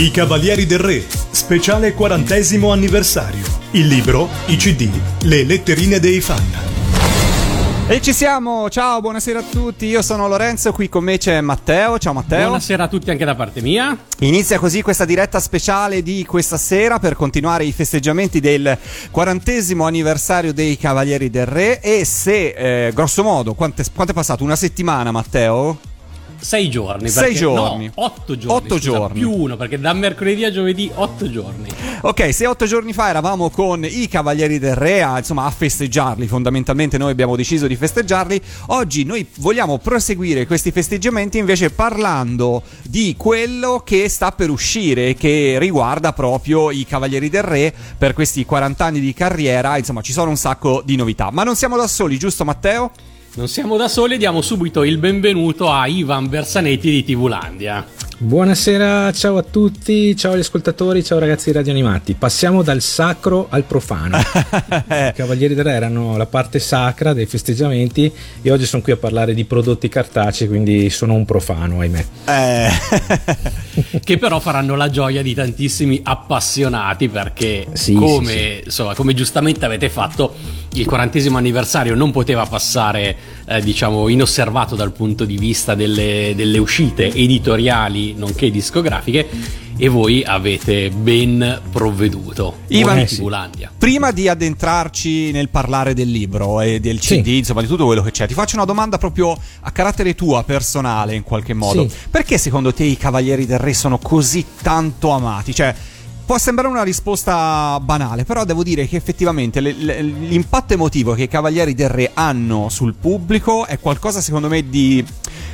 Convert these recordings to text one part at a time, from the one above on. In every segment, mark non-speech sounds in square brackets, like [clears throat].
I Cavalieri del Re, speciale quarantesimo anniversario. Il libro, i CD, le letterine dei fan. E ci siamo, ciao, buonasera a tutti, io sono Lorenzo, qui con me c'è Matteo, ciao Matteo. Buonasera a tutti anche da parte mia. Inizia così questa diretta speciale di questa sera per continuare i festeggiamenti del quarantesimo anniversario dei Cavalieri del Re e se, eh, grosso modo, quanto è passato? Una settimana Matteo? Sei giorni. Sei giorni. No, otto giorni. Otto scusa, giorni. Più uno, perché da mercoledì a giovedì otto giorni. Ok, se otto giorni fa eravamo con i Cavalieri del Re, a, insomma, a festeggiarli, fondamentalmente noi abbiamo deciso di festeggiarli, oggi noi vogliamo proseguire questi festeggiamenti invece parlando di quello che sta per uscire, che riguarda proprio i Cavalieri del Re per questi 40 anni di carriera, insomma ci sono un sacco di novità. Ma non siamo da soli, giusto Matteo? Non siamo da soli, diamo subito il benvenuto a Ivan Bersanetti di Tivulandia. Buonasera, ciao a tutti, ciao agli ascoltatori, ciao ragazzi radioanimati. Passiamo dal sacro al profano. [laughs] I Cavalieri del Re erano la parte sacra dei festeggiamenti e oggi sono qui a parlare di prodotti cartacei, quindi sono un profano, ahimè. Eh. [laughs] che però faranno la gioia di tantissimi appassionati perché Sì, come, sì, sì. Insomma, come giustamente avete fatto il quarantesimo anniversario non poteva passare eh, diciamo inosservato dal punto di vista delle, delle uscite editoriali nonché discografiche e voi avete ben provveduto Ivan. Prima di addentrarci nel parlare del libro e del CD, Sì. insomma di tutto quello che c'è, ti faccio una domanda proprio a carattere tua, personale in qualche modo. Sì. Perché secondo te i Cavalieri del Re sono così tanto amati? Cioè, può sembrare una risposta banale, però devo dire che effettivamente le- le- l'impatto emotivo che i Cavalieri del Re hanno sul pubblico è qualcosa secondo me di,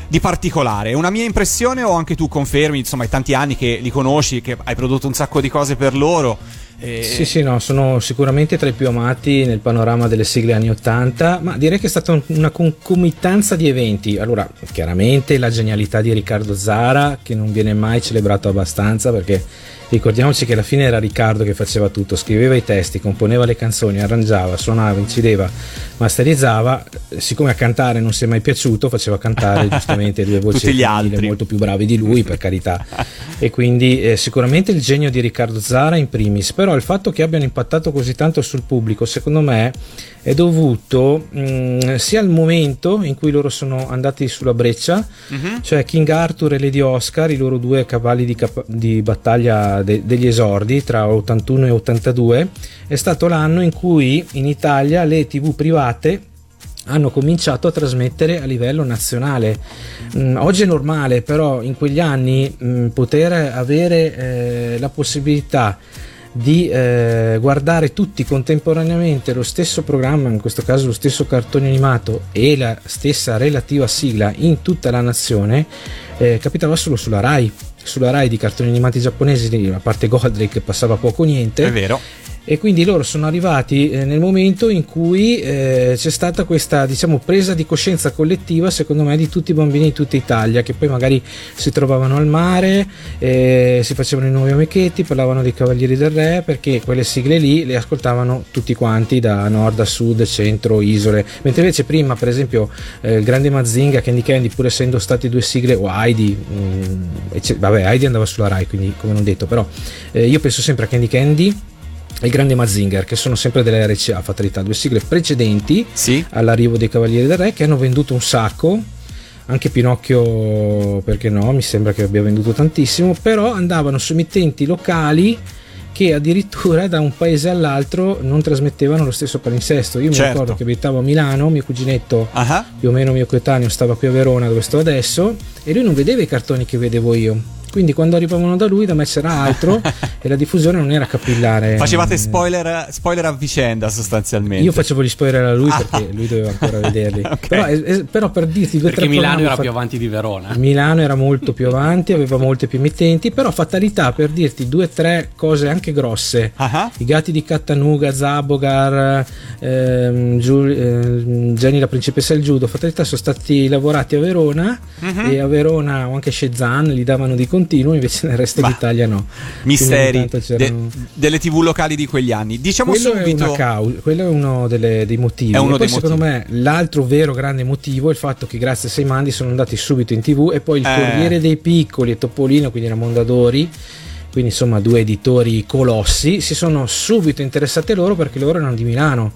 di particolare. Una mia impressione o anche tu confermi, insomma, i tanti anni che li conosci, che hai prodotto un sacco di cose per loro. E- Sì, sì, no, sono sicuramente tra i più amati nel panorama delle sigle anni 80, ma direi che è stata un- una concomitanza di eventi. Allora, chiaramente la genialità di Riccardo Zara, che non viene mai celebrato abbastanza perché ricordiamoci che alla fine era Riccardo che faceva tutto, scriveva i testi, componeva le canzoni, arrangiava, suonava, incideva, masterizzava. Siccome a cantare non si è mai piaciuto, faceva cantare [laughs] giustamente due voci Tutti gli femminili altri. molto più bravi di lui, per carità. [laughs] E quindi eh, sicuramente il genio di Riccardo Zara in primis, però il fatto che abbiano impattato così tanto sul pubblico, secondo me, è dovuto mh, sia al momento in cui loro sono andati sulla breccia, Mhm. cioè King Arthur e Lady Oscar, i loro due cavalli di, cap- di battaglia de- degli esordi tra 81 e 82, è stato l'anno in cui in Italia le tv private hanno cominciato a trasmettere a livello nazionale. Mm, oggi è normale, però in quegli anni mm, poter avere eh, la possibilità di eh, guardare tutti contemporaneamente lo stesso programma, in questo caso lo stesso cartone animato e la stessa relativa sigla in tutta la nazione, eh, capitava solo sulla Rai. Sulla Rai di cartoni animati giapponesi, a parte Goldrake, passava poco o niente È vero. E quindi loro sono arrivati eh, nel momento in cui eh, c'è stata questa diciamo presa di coscienza collettiva secondo me di tutti i bambini di tutta Italia che poi magari si trovavano al mare eh, si facevano i nuovi amichetti parlavano dei Cavalieri del Re perché quelle sigle lì le ascoltavano tutti quanti da nord a sud centro isole. Mentre invece prima per esempio eh, il grande Mazinga Candy Candy pur essendo stati due sigle o Heidi mm, vabbè Heidi andava sulla Rai quindi come non detto però io penso sempre a Candy Candy e il grande Mazinger che sono sempre delle RCA fatalità due sigle precedenti Sì. all'arrivo dei Cavalieri del Re che hanno venduto un sacco anche Pinocchio perché no mi sembra che abbia venduto tantissimo però andavano su emittenti locali che addirittura da un paese all'altro non trasmettevano lo stesso palinsesto io mi Certo. ricordo che abitavo a Milano mio cuginetto Ah. più o meno mio coetaneo stava qui a Verona dove sto adesso e lui non vedeva i cartoni che vedevo io quindi quando arrivavano da lui da me c'era altro [laughs] e la diffusione non era capillare Facevate Eh, spoiler, spoiler a vicenda sostanzialmente. io facevo gli spoiler a lui Ah. perché lui doveva ancora vederli [laughs] Ok. però, eh, però per dirti due o perché tre Milano era fa- più avanti di Verona Milano era molto più avanti, aveva molte più emittenti, però fatalità per dirti due o tre cose anche grosse. Ah. I gatti di Cattanuga, Zabogar, ehm, Giul- ehm, Jenny la principessa del judo, fatalità sono stati lavorati a Verona Mhm. e a Verona o anche Shezan li davano di continuo, invece nel resto Bah. d'Italia no. Misteri de- delle tv locali di quegli anni. Diciamo quello subito. è causa, quello è uno delle- dei motivi. È uno e poi dei secondo motivi. me l'altro vero grande motivo è il fatto che grazie a Sei Mandi sono andati subito in tv e poi il Eh. Corriere dei Piccoli e Topolino, quindi era Mondadori, quindi insomma due editori colossi, si sono subito interessati a loro perché loro erano di Milano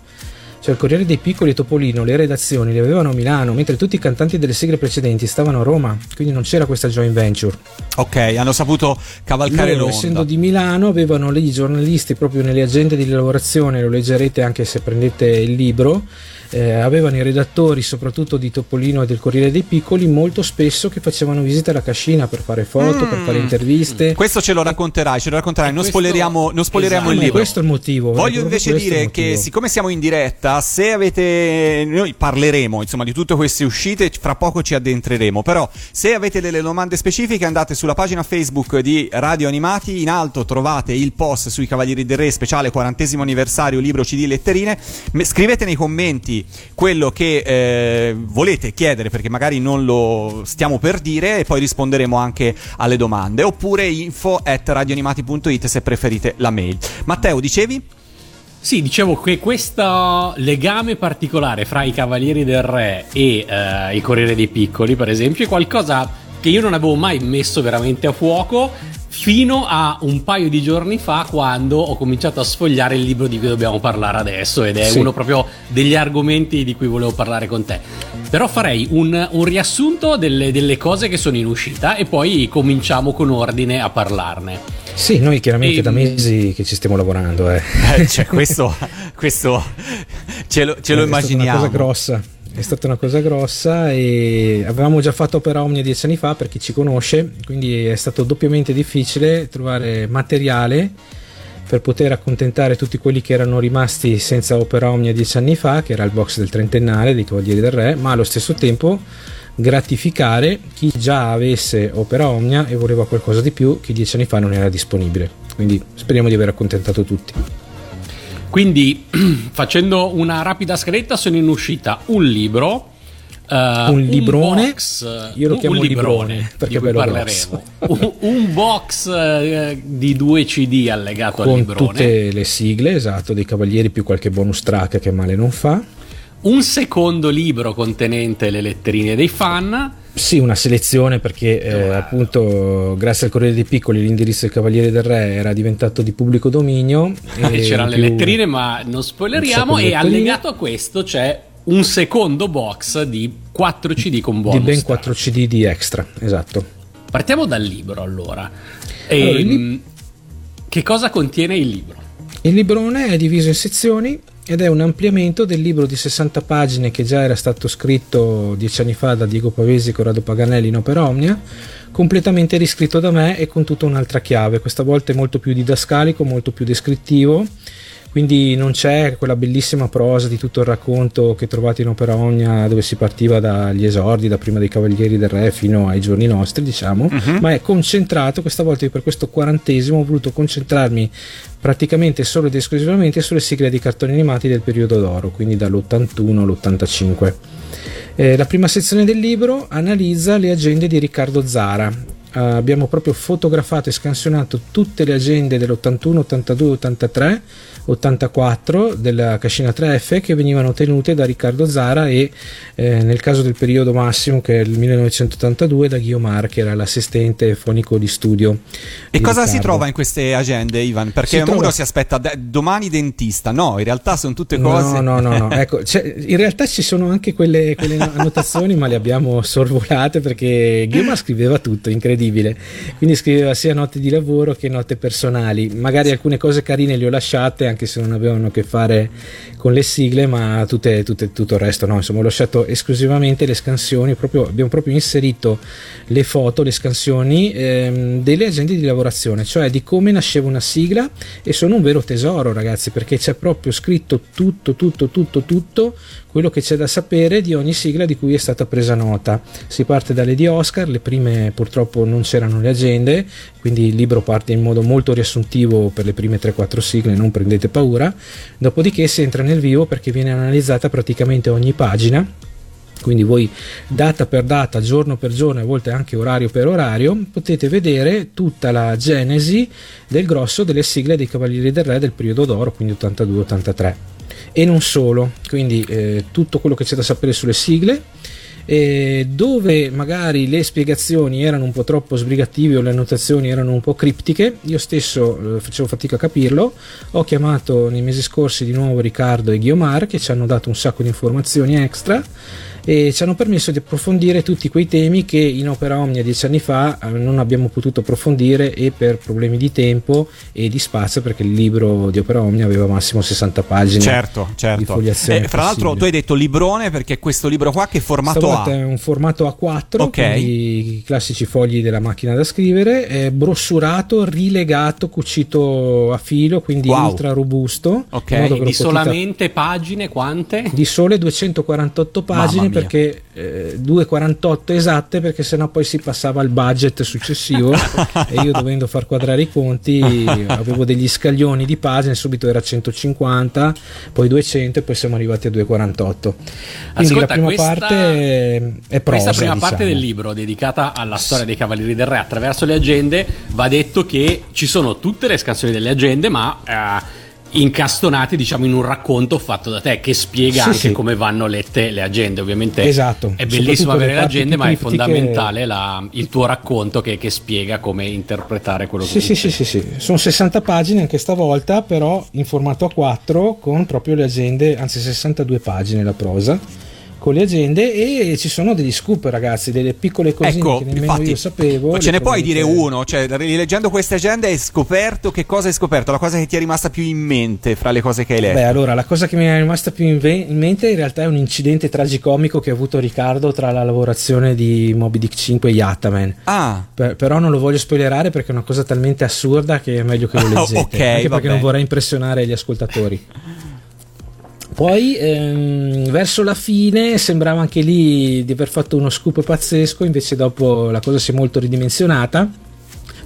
cioè il Corriere dei Piccoli e Topolino, le redazioni le avevano a Milano, mentre tutti i cantanti delle sigle precedenti stavano a Roma, quindi non c'era questa joint venture. Ok, hanno saputo cavalcare Loro, l'onda. essendo di Milano, avevano lì i giornalisti proprio nelle agende di lavorazione, lo leggerete anche se prendete il libro eh, avevano i redattori, soprattutto di Topolino e del Corriere dei Piccoli, molto spesso che facevano visita alla cascina per fare foto, mm. per fare interviste. Questo ce lo racconterai, ce lo racconterai. Non questo, spoileriamo, non spoileriamo esatto, il libro. Questo è il motivo. Voglio invece dire che, siccome siamo in diretta, se avete. Noi parleremo insomma di tutte queste uscite, fra poco ci addentreremo. Però, se avete delle domande specifiche, andate sulla pagina Facebook di Radio Animati. In alto trovate il post sui Cavalieri del Re speciale 40 anniversario libro CD letterine. Scrivete nei commenti quello che eh, volete chiedere perché magari non lo stiamo per dire e poi risponderemo anche alle domande oppure info at radioanimati.it se preferite la mail. Matteo, dicevi? Sì, dicevo che questo legame particolare fra i Cavalieri del Re e eh, il Corriere dei Piccoli, per esempio, è qualcosa che io non avevo mai messo veramente a fuoco fino a un paio di giorni fa quando ho cominciato a sfogliare il libro di cui dobbiamo parlare adesso ed è sì. uno proprio degli argomenti di cui volevo parlare con te. Però farei un, un riassunto delle, delle, cose che sono in uscita e poi cominciamo con ordine a parlarne. Sì, noi chiaramente e, da mesi che ci stiamo lavorando. Eh. Eh, cioè, questo, questo ce lo, ce lo immaginiamo. È una cosa grossa è stata una cosa grossa e avevamo già fatto Opera Omnia dieci anni fa per chi ci conosce, quindi è stato doppiamente difficile trovare materiale per poter accontentare tutti quelli che erano rimasti senza Opera Omnia dieci anni fa, che era il box del trentennale dei Cavalieri del Re, ma allo stesso tempo gratificare chi già avesse Opera Omnia e voleva qualcosa di più che dieci anni fa non era disponibile. Quindi speriamo di aver accontentato tutti. Quindi, [clears throat] facendo una rapida scaletta, sono in uscita un libro. Uh, un librone, un box, io lo chiamo un librone, librone perché di parleremo. un, un, box uh, di due CD allegato con al librone. Con tutte le sigle, esatto, dei Cavalieri più qualche bonus track che male non fa. Un secondo libro contenente le letterine dei fan sì, una selezione perché eh, appunto grazie al Corriere dei Piccoli l'indirizzo del Cavaliere del Re era diventato di pubblico dominio. [laughs] E c'erano le letterine ma non spoileriamo e allegato a questo c'è un secondo box di 4 CD con bonus. Di ben 4 CD di extra, esatto. Partiamo dal libro allora. E, allora lib- che cosa contiene il libro? Il librone è diviso in sezioni ed è un ampliamento del libro di 60 pagine che già era stato scritto dieci anni fa da Diego Pavesi e Corrado Paganelli in Opera Omnia, completamente riscritto da me e con tutta un'altra chiave, questa volta è molto più didascalico, molto più descrittivo quindi non c'è quella bellissima prosa di tutto il racconto che trovate in Opera Omnia dove si partiva dagli esordi, da prima dei Cavalieri del Re fino ai giorni nostri, diciamo, uh-huh. ma è concentrato, questa volta per questo quarantesimo ho voluto concentrarmi praticamente solo ed esclusivamente sulle sigle dei cartoni animati del periodo d'oro, quindi dall'81 all'85. Eh, la prima sezione del libro analizza le agende di Riccardo Zara, Uh, abbiamo proprio fotografato e scansionato tutte le agende dell'81, 82, 83 84 della cascina 3F che venivano tenute da Riccardo Zara e eh, nel caso del periodo massimo che è il 1982 da Guiomar che era l'assistente fonico di studio. E di cosa Riccardo. si trova in queste agende Ivan? Perché si uno trova... si aspetta de- domani dentista, no, in realtà sono tutte cose... No, no, no, no. ecco, cioè, in realtà ci sono anche quelle, quelle [laughs] annotazioni ma le abbiamo sorvolate perché Guiomar scriveva tutto, incredibile, quindi scriveva sia note di lavoro che note personali, magari alcune cose carine le ho lasciate anche se non avevano a che fare con le sigle, ma tutte, tutte, tutto il resto no. Insomma, ho lasciato esclusivamente le scansioni, proprio, abbiamo proprio inserito le foto, le scansioni ehm, delle agende di lavorazione, cioè di come nasceva una sigla e sono un vero tesoro, ragazzi, perché c'è proprio scritto tutto, tutto, tutto, tutto quello che c'è da sapere di ogni sigla di cui è stata presa nota. Si parte dalle di Oscar, le prime purtroppo non c'erano le agende, quindi il libro parte in modo molto riassuntivo per le prime 3-4 sigle, non prendete paura, dopodiché si entra nel vivo perché viene analizzata praticamente ogni pagina. Quindi voi data per data, giorno per giorno, a volte anche orario per orario, potete vedere tutta la genesi del grosso delle sigle dei Cavalieri del Re del periodo d'oro, quindi 82-83 e non solo, quindi eh, tutto quello che c'è da sapere sulle sigle eh, dove magari le spiegazioni erano un po' troppo sbrigative o le annotazioni erano un po' criptiche, io stesso eh, facevo fatica a capirlo, ho chiamato nei mesi scorsi di nuovo Riccardo e Guiomar che ci hanno dato un sacco di informazioni extra e ci hanno permesso di approfondire tutti quei temi che in Opera Omnia dieci anni fa eh, non abbiamo potuto approfondire e per problemi di tempo e di spazio perché il libro di Opera Omnia aveva massimo 60 pagine certo, certo. di fogliazione. Eh, fra l'altro tu hai detto librone perché questo libro qua che formato Stavolta ha? è un formato A4 Ok. i classici fogli della macchina da scrivere, è brossurato, rilegato, cucito a filo, quindi Wow. ultra robusto. Ok, in modo che di solamente pagine quante? di sole 248 Mamma pagine. Perché eh, 248 esatte perché sennò poi si passava al budget successivo [laughs] e io dovendo far quadrare i conti avevo degli scaglioni di pagine subito era 150 poi 200 e poi siamo arrivati a 248 quindi Ascolta, la prima questa- parte è prosa Questa prima parte diciamo. del libro dedicata alla storia dei Cavalieri del Re. Attraverso le agende va detto che ci sono tutte le scansioni delle agende ma eh, incastonate diciamo in un racconto fatto da te che spiega Sì, anche sì. come vanno lette le agende ovviamente Esatto. è bellissimo avere le agende ma è fondamentale la- il tuo racconto che, che spiega come interpretare quello che Sì, sì, dici. sì, sì, sì. Sono 60 pagine anche stavolta, però in formato A4 con proprio le agende, anzi 62 pagine la prosa con le agende e ci sono degli scoop ragazzi, delle piccole cosine Ecco, che nemmeno infatti, io sapevo. ma ce ne puoi dire uno? Cioè, rileggendo queste agende hai scoperto che cosa hai scoperto? La cosa che ti è rimasta più in mente fra le cose che hai letto? Beh, allora, la cosa che mi è rimasta più in, ve- in mente in realtà è un incidente tragicomico che ha avuto Riccardo tra la lavorazione di Moby Dick 5 e Yattaman. Ah, Per- però non lo voglio spoilerare perché è una cosa talmente assurda che è meglio che lo [laughs] leggete. Ok, anche va perché non vorrei impressionare gli ascoltatori. [laughs] Poi ehm, verso la fine sembrava anche lì di aver fatto uno scoop pazzesco, invece dopo la cosa si è molto ridimensionata.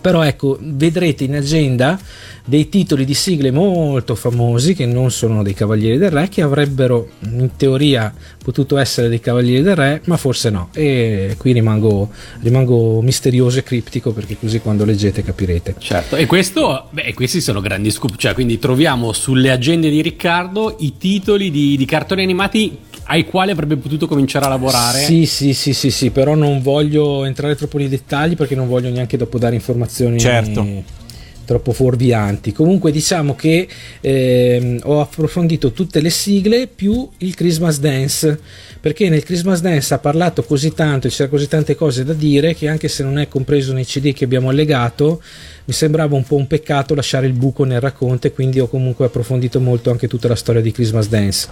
Però ecco, vedrete in agenda dei titoli di sigle molto famosi che non sono dei Cavalieri del Re, che avrebbero in teoria potuto essere dei Cavalieri del Re, ma forse no. E qui rimango, rimango misterioso e criptico perché così quando leggete capirete. Certo, e questo, beh, questi sono grandi scoop, cioè quindi troviamo sulle agende di Riccardo i titoli di, di cartoni animati ai quali avrebbe potuto cominciare a lavorare. Sì, sì, sì, sì, sì, però non voglio entrare troppo nei dettagli perché non voglio neanche dopo dare informazioni Certo. Troppo fuorvianti. Comunque diciamo che ehm, ho approfondito tutte le sigle più il Christmas Dance perché nel Christmas Dance ha parlato così tanto e c'era così tante cose da dire che anche se non è compreso nei CD che abbiamo allegato mi sembrava un po' un peccato lasciare il buco nel racconto e quindi ho comunque approfondito molto anche tutta la storia di Christmas Dance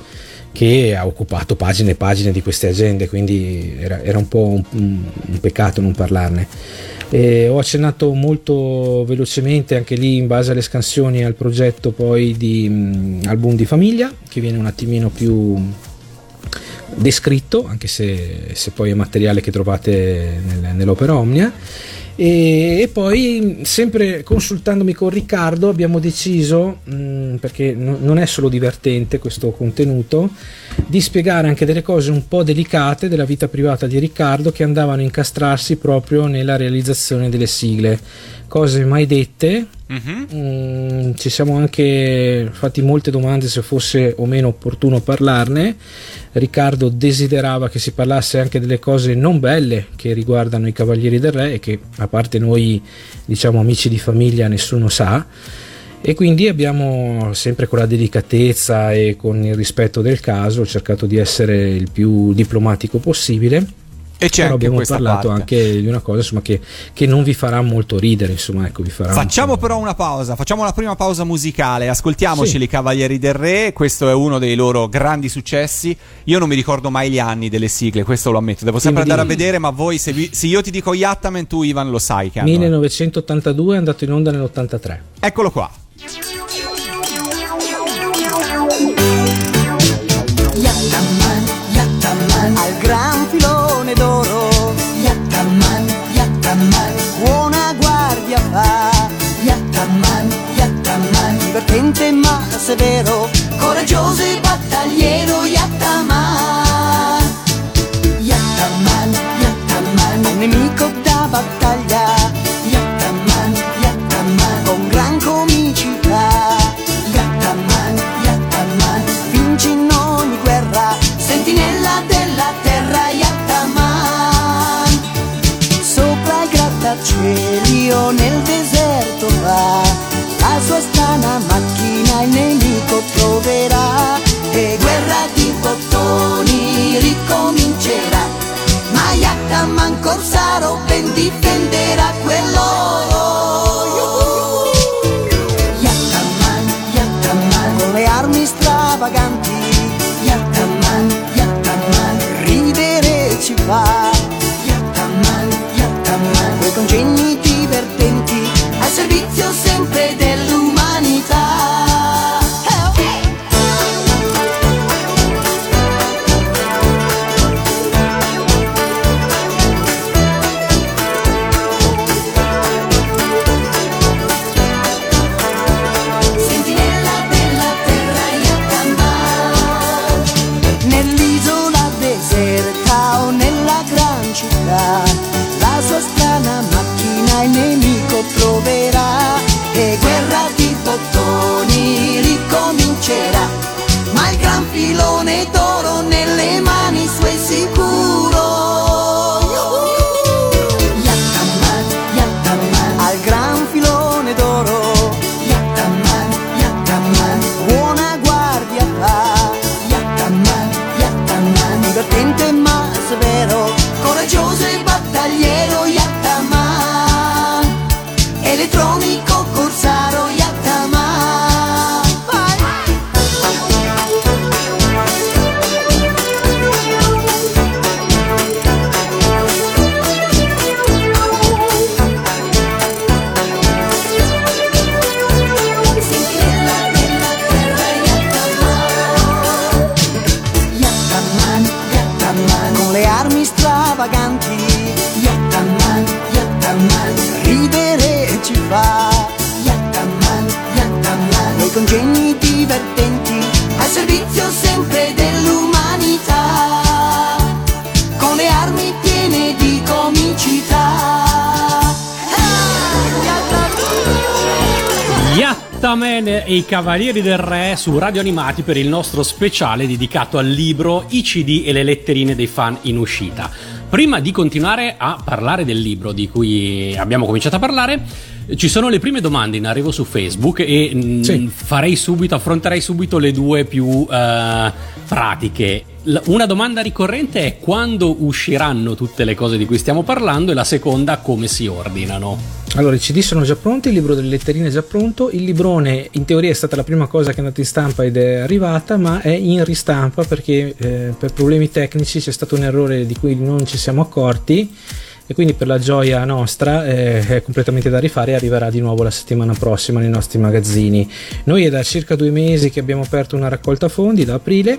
che ha occupato pagine e pagine di queste agende quindi era, era un po' un, un peccato non parlarne. E ho accennato molto velocemente anche lì in base alle scansioni al progetto poi di mm, album di famiglia che viene un attimino più descritto anche se, se poi è materiale che trovate nel- nell'opera Omnia e, e poi sempre consultandomi con Riccardo abbiamo deciso mh, perché no- non è solo divertente questo contenuto di spiegare anche delle cose un po' delicate della vita privata di Riccardo che andavano a incastrarsi proprio nella realizzazione delle sigle cose mai dette mhm. Mm, ci siamo anche fatti molte domande se fosse o meno opportuno parlarne. Riccardo desiderava che si parlasse anche delle cose non belle che riguardano i Cavalieri del Re e che a parte noi diciamo amici di famiglia nessuno sa. E quindi abbiamo sempre con la delicatezza e con il rispetto del caso cercato di essere il più diplomatico possibile. E c'è Però abbiamo parlato parte. anche di una cosa insomma, che, che non vi farà molto ridere, insomma, ecco, vi farà un Facciamo po'- però una pausa, facciamo la prima pausa musicale, ascoltiamoci Sì. i Cavalieri del Re, questo è uno dei loro grandi successi, io non mi ricordo mai gli anni delle sigle, questo lo ammetto, devo sempre Quindi- andare a vedere, ma voi se, vi- se io ti dico Yattaman tu Ivan lo sai che hanno- 1982 è andato in onda nell'83. Eccolo qua. Yattaman, Yattaman, al gran filone d'oro. Yattaman, Yattaman, buona guardia fa. Yattaman, Yattaman, divertente ma severo, coraggioso e battagliero. Yattaman, Yattaman, Yattaman, un nemico da Elio nel deserto va, la sua strana macchina il nemico troverà. E guerra di bottoni ricomincerà, ma Iacca Mancorsaro ben difenderà quello. Iacca Man, Iacca Man, con le armi stravaganti sempre dell'umanità. Cavalieri del Re su Radio Animati per il nostro speciale dedicato al libro I CD e le letterine dei fan in uscita. Prima di continuare a parlare del libro di cui abbiamo cominciato a parlare, ci sono le prime domande in arrivo su Facebook e mm, Sì. farei subito, affronterei subito le due più eh, pratiche. Una domanda ricorrente è quando usciranno tutte le cose di cui stiamo parlando e la seconda come si ordinano. Allora, i CD sono già pronti, il libro delle letterine è già pronto, il librone in teoria è stata la prima cosa che è andata in stampa ed è arrivata, ma è in ristampa perché eh, per problemi tecnici c'è stato un errore di cui non ci siamo accorti e quindi per la gioia nostra eh, è completamente da rifare e arriverà di nuovo la settimana prossima nei nostri magazzini. Noi è da circa due mesi che abbiamo aperto una raccolta fondi, da aprile,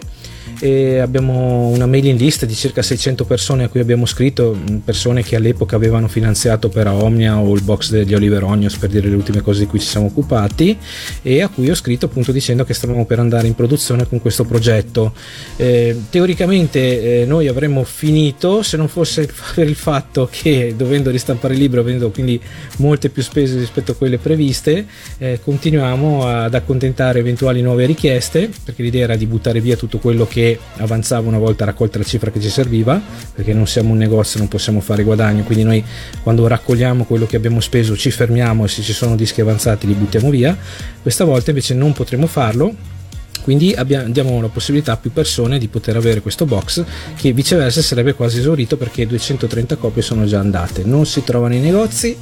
e abbiamo una mailing list di circa 600 persone a cui abbiamo scritto, persone che all'epoca avevano finanziato per Omnia o il box degli Oliver Onions per dire le ultime cose di cui ci siamo occupati e a cui ho scritto appunto dicendo che stavamo per andare in produzione con questo progetto. Eh, teoricamente eh, noi avremmo finito se non fosse [laughs] per il fatto che dovendo ristampare il libro, avendo quindi molte più spese rispetto a quelle previste, eh, continuiamo ad accontentare eventuali nuove richieste perché l'idea era di buttare via tutto quello che avanzava una volta raccolta la cifra che ci serviva perché non siamo un negozio non possiamo fare guadagno quindi noi quando raccogliamo quello che abbiamo speso ci fermiamo e se ci sono dischi avanzati li buttiamo via. Questa volta invece non potremo farlo quindi abbiamo, diamo la possibilità a più persone di poter avere questo box che viceversa sarebbe quasi esaurito perché 230 copie sono già andate. Non si trovano nei negozi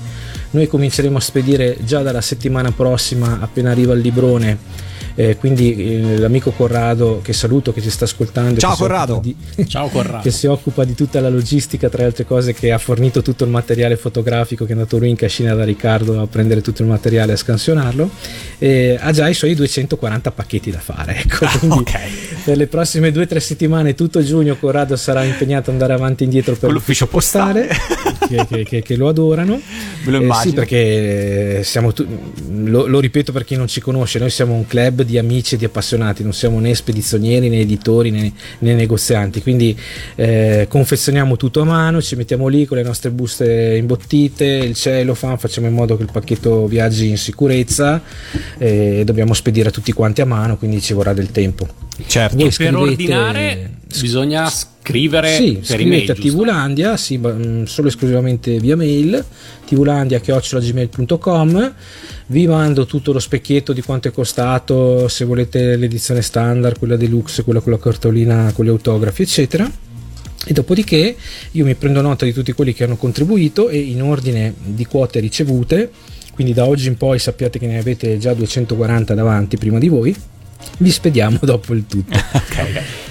noi cominceremo a spedire già dalla settimana prossima appena arriva il librone eh, quindi eh, l'amico Corrado che saluto che ci sta ascoltando Ciao, che si occupa Corrado. di- [laughs] Ciao Corrado. che si occupa di tutta la logistica tra le altre cose che ha fornito tutto il materiale fotografico che è andato lui in cascina da Riccardo a prendere tutto il materiale e a scansionarlo e ha già i suoi 240 pacchetti da fare [laughs] ecco quindi ok. per le prossime due o tre settimane tutto giugno Corrado sarà impegnato ad andare avanti e indietro per l'ufficio postale. [laughs] che, che- che- che lo adorano Me lo Eh, immagino. sì perché siamo tu- lo, lo ripeto per chi non ci conosce noi siamo un club di amici e di appassionati non siamo né spedizionieri né editori né, né negozianti quindi eh, confezioniamo tutto a mano ci mettiamo lì con le nostre buste imbottite il cellophane facciamo in modo che il pacchetto viaggi in sicurezza e dobbiamo spedire a tutti quanti a mano quindi ci vorrà del tempo Certo. Per scrivete- ordinare bisogna scrivere sì, per email. a giusto? Tvlandia, sì, mm, solo esclusivamente via mail, tvlandia.gmail.com vi mando tutto lo specchietto di quanto è costato, se volete l'edizione standard, quella deluxe, quella con la cartolina con gli autografi, eccetera. E dopodiché io mi prendo nota di tutti quelli che hanno contribuito e in ordine di quote ricevute, quindi da oggi in poi sappiate che ne avete già 240 davanti prima di voi, vi spediamo [laughs] dopo il tutto. [laughs]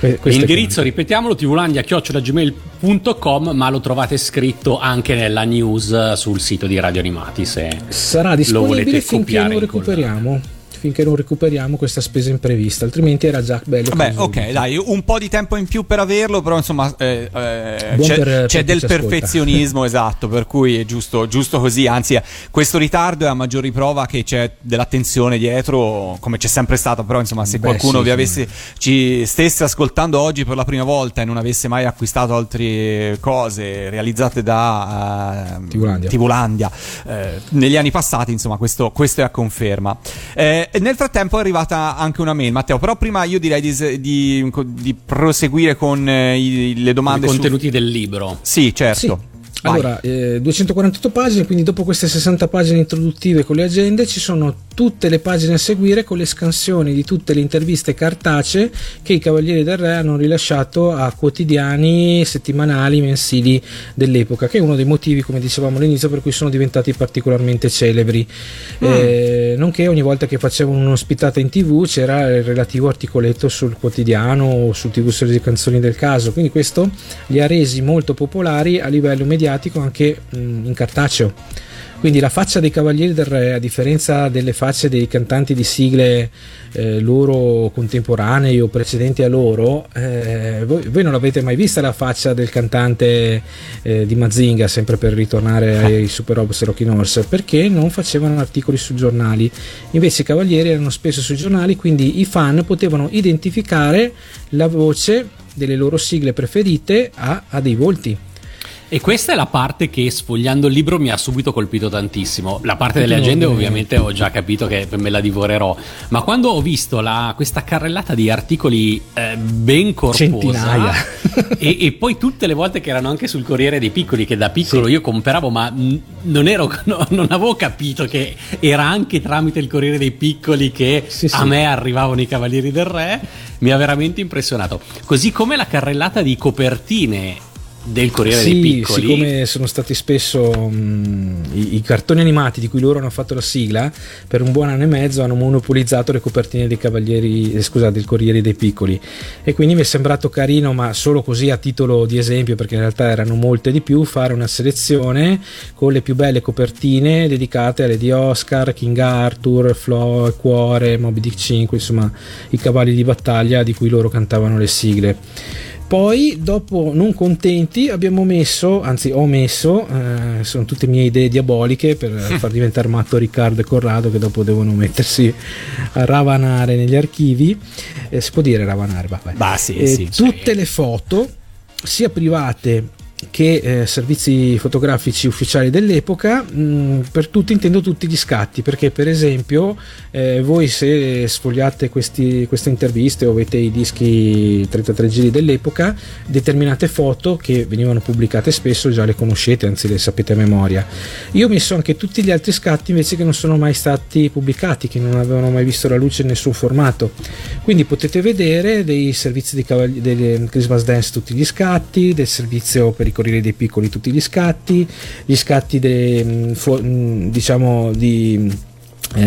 Que- questo è L'indirizzo, ripetiamolo, tvulandia.gmail.com, ma lo trovate scritto anche nella news sul sito di Radio Animati. Se sarà lo disponibile volete finché incollare. recuperiamo finché non recuperiamo questa spesa imprevista altrimenti era già bello Beh, ok, dai, un po' di tempo in più per averlo, però insomma eh, eh, c'è, per- per c'è chi del perfezionismo, [laughs] esatto, per cui è giusto, giusto così, anzi questo ritardo è a maggior riprova che c'è dell'attenzione dietro, come c'è sempre stato, però insomma se Beh, qualcuno sì, vi avesse, ci stesse ascoltando oggi per la prima volta e non avesse mai acquistato altre cose realizzate da eh, Tivulandia. Tivulandia, eh, negli anni passati, insomma questo, questo è a conferma. Eh, nel frattempo è arrivata anche una mail, Matteo, però prima io direi di, di- di proseguire con eh, i- le I domande su- contenuti del libro. Sì, certo. Sì. Vai. Allora, eh, 248 pagine, quindi dopo queste 60 pagine introduttive con le agende ci sono tutte le pagine a seguire con le scansioni di tutte le interviste cartacee che i Cavalieri del Re hanno rilasciato a quotidiani, settimanali, mensili dell'epoca, che è uno dei motivi, come dicevamo all'inizio, per cui sono diventati particolarmente celebri. Eh, nonché ogni volta che facevano un'ospitata in tv c'era il relativo articoletto sul quotidiano o sul tv di canzoni del caso, quindi questo li ha resi molto popolari a livello mediatico anche mh, in cartaceo. Quindi la faccia dei Cavalieri del Re, a differenza delle facce dei cantanti di sigle eh, loro contemporanei o precedenti a loro, eh, voi, voi non l'avete mai vista la faccia del cantante eh, di Mazinga, sempre per ritornare [laughs] ai Super Robs e Rocky Norse, perché non facevano articoli sui giornali. Invece i Cavalieri erano spesso sui giornali, quindi i fan potevano identificare la voce delle loro sigle preferite a, a dei volti. E questa è la parte che sfogliando il libro mi ha subito colpito tantissimo. La parte delle agende ovviamente ho già capito che me la divorerò, ma quando ho visto la- questa carrellata di articoli eh, ben corposa Centinaia. [laughs] e, e poi tutte le volte che erano anche sul Corriere dei Piccoli, che da piccolo io compravo, ma non, ero, [laughs] no- non avevo capito che era anche tramite il Corriere dei Piccoli che Sì, sì. a me arrivavano i Cavalieri del Re, mi ha veramente impressionato. Così come la carrellata di copertine del Corriere dei Sì, Piccoli. siccome sono stati spesso mh, i, i cartoni animati di cui loro hanno fatto la sigla, per un buon anno e mezzo hanno monopolizzato le copertine dei Cavalieri, eh, scusate, del Corriere dei Piccoli. E quindi mi è sembrato carino, ma solo così a titolo di esempio, perché in realtà erano molte di più, fare una selezione con le più belle copertine dedicate alle di Oscar, King Arthur, Flo Cuore, Moby Dick 5, insomma, i cavalli di battaglia di cui loro cantavano le sigle. Poi, dopo non contenti, abbiamo messo, anzi ho messo, eh, sono tutte mie idee diaboliche per [laughs] far diventare matto Riccardo e Corrado che dopo devono mettersi a ravanare negli archivi. Eh, si può dire ravanare, va, vai. Bah, sì, Eh, sì. tutte le foto, sia private che eh, servizi fotografici ufficiali dell'epoca, mh, per tutti intendo tutti gli scatti, perché per esempio eh, voi se sfogliate questi- queste interviste o avete i dischi 33 giri dell'epoca, determinate foto che venivano pubblicate spesso già le conoscete, anzi le sapete a memoria. Io ho messo anche tutti gli altri scatti invece che non sono mai stati pubblicati, che non avevano mai visto la luce in nessun formato. Quindi potete vedere dei servizi di cavagli- delle Christmas Dance tutti gli scatti, del servizio per i Corrieri dei Piccoli tutti gli scatti, gli scatti de- mh, fu- mh, diciamo di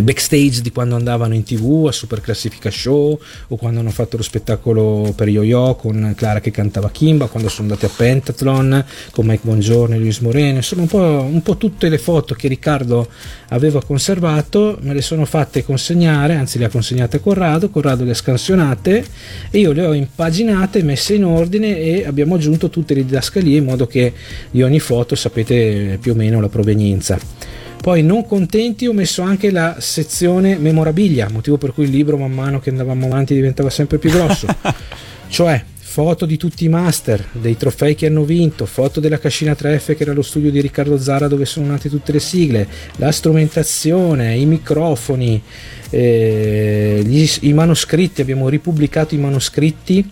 backstage di quando andavano in tv a Super Classifica Show o quando hanno fatto lo spettacolo per Yo-Yo con Clara che cantava Kimba, quando sono andati a Pentathlon con Mike Bongiorno e Luis Moreno, insomma un po', un po' tutte le foto che Riccardo aveva conservato me le sono fatte consegnare, anzi le ha consegnate a Corrado, Corrado le ha scansionate e io le ho impaginate, messe in ordine e abbiamo aggiunto tutte le didascalie in modo che di ogni foto sapete più o meno la provenienza. Poi non contenti ho messo anche la sezione memorabilia, motivo per cui il libro man mano che andavamo avanti diventava sempre più grosso. [laughs] cioè foto di tutti i master, dei trofei che hanno vinto, foto della cascina 3F che era lo studio di Riccardo Zara dove sono nate tutte le sigle, la strumentazione, i microfoni, eh, gli- i manoscritti, abbiamo ripubblicato i manoscritti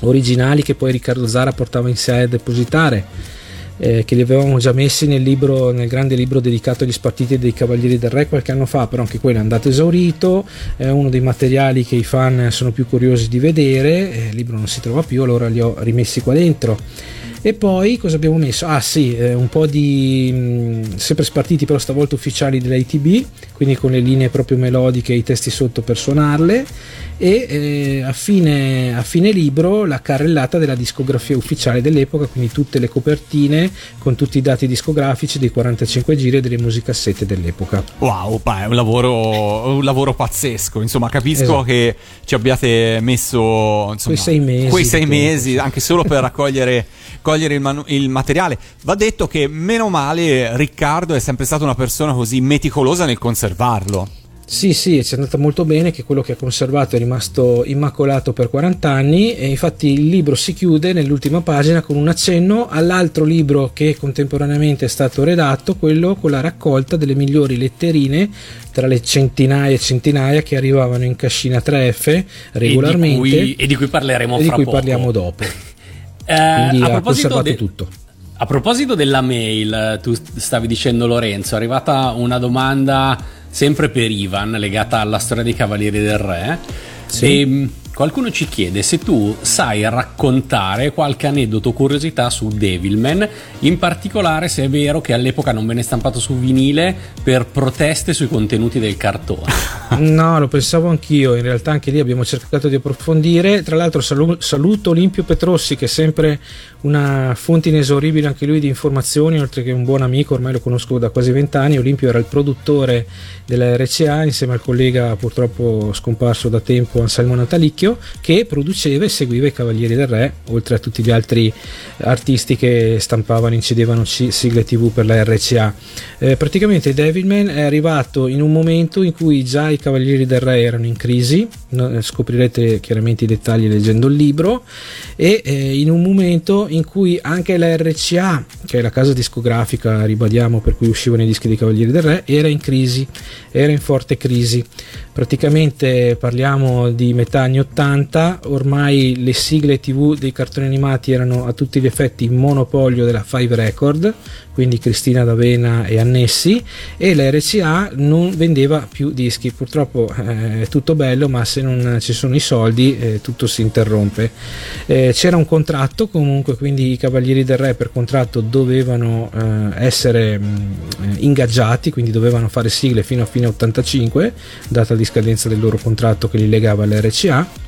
originali che poi Riccardo Zara portava in sé a depositare eh, che li avevamo già messi nel libro nel grande libro dedicato agli spartiti dei Cavalieri del Re qualche anno fa però anche quello è andato esaurito è uno dei materiali che i fan sono più curiosi di vedere eh, il libro non si trova più allora li ho rimessi qua dentro E poi cosa abbiamo messo? Ah sì, eh, un po' di mh, sempre spartiti però stavolta ufficiali dell'ATB, quindi con le linee proprio melodiche e i testi sotto per suonarle e eh, a, fine, a fine libro la carrellata della discografia ufficiale dell'epoca, quindi tutte le copertine con tutti i dati discografici dei 45 giri e delle musicassette dell'epoca. Wow, è un lavoro, un lavoro pazzesco. Insomma, capisco Esatto. che ci abbiate messo insomma, Quei sei mesi quei sei mesi, anche solo per raccogliere [laughs] cogliere il, manu- il materiale. Va detto che, meno male, Riccardo è sempre stata una persona così meticolosa nel conservarlo. Sì, sì, ci è andata molto bene che quello che ha conservato è rimasto immacolato per 40 anni e infatti il libro si chiude nell'ultima pagina con un accenno all'altro libro che contemporaneamente è stato redatto, quello con la raccolta delle migliori letterine tra le centinaia e centinaia che arrivavano in cascina 3F regolarmente E di cui, e di cui parleremo e di cui poco. parliamo dopo. [laughs] Eh, Quindi a ha proposito conservato de- tutto. A proposito della mail, tu stavi dicendo Lorenzo, è arrivata una domanda sempre per Ivan legata alla storia dei Cavalieri del Re. Sì. E, mh, qualcuno ci chiede se tu sai raccontare qualche aneddoto o curiosità su Devilman, in particolare se è vero che all'epoca non venne stampato su vinile per proteste sui contenuti del cartone. [laughs] No, lo pensavo anch'io, in realtà anche lì abbiamo cercato di approfondire. Tra l'altro salu- saluto Olimpio Petrossi che è sempre una fonte inesauribile anche lui di informazioni, oltre che un buon amico, ormai lo conosco da quasi vent'anni. Olimpio era il produttore della RCA insieme al collega purtroppo scomparso da tempo Anselmo Natalicchio che produceva e seguiva i Cavalieri del Re, oltre a tutti gli altri artisti che stampavano, incidevano ci- sigle TV per la RCA. Eh, praticamente Devilman è arrivato in un momento in cui già i Cavalieri del Re erano in crisi, eh, scoprirete chiaramente i dettagli leggendo il libro, e eh, in un momento in cui anche la RCA, che è la casa discografica, ribadiamo, per cui uscivano i dischi dei Cavalieri del Re, era in crisi, era in forte crisi. Praticamente parliamo di metà anni 80, ormai le sigle TV dei cartoni animati erano a tutti gli effetti in monopolio della Five Record, quindi Cristina D'Avena e annessi, e la RCA non vendeva più dischi. Purtroppo eh, è tutto bello, ma se non ci sono i soldi eh, tutto si interrompe. Eh, c'era un contratto comunque, quindi i Cavalieri del Re per contratto dovevano eh, essere mh, eh, ingaggiati, quindi dovevano fare sigle fino a fine 85, data la scadenza del loro contratto che li legava all'RCA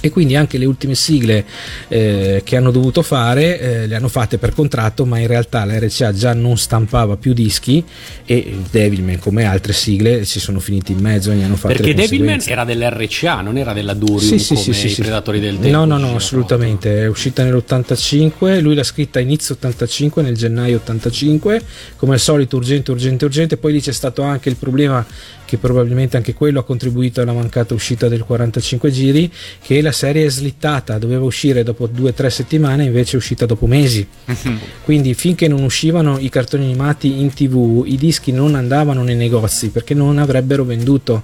e quindi anche le ultime sigle eh, che hanno dovuto fare eh, le hanno fatte per contratto ma in realtà la RCA già non stampava più dischi e Devilman come altre sigle ci sono finiti in mezzo e ne hanno fatte Perché Devilman era dell'RCA, non era della Durium Sì, sì, come sì, sì. Predatori del Tempo. No, no, no, assolutamente. È uscita nell'85. Lui l'ha scritta a inizio 85, nel gennaio 85. Come al solito, urgente, urgente, urgente. Poi lì c'è stato anche il problema che probabilmente anche quello ha contribuito alla mancata uscita del 45 giri. Che la serie è slittata, doveva uscire dopo due o tre settimane, invece è uscita dopo mesi. [laughs] Quindi finché non uscivano i cartoni animati in tv, i dischi non andavano nei negozi perché non avrebbero venduto.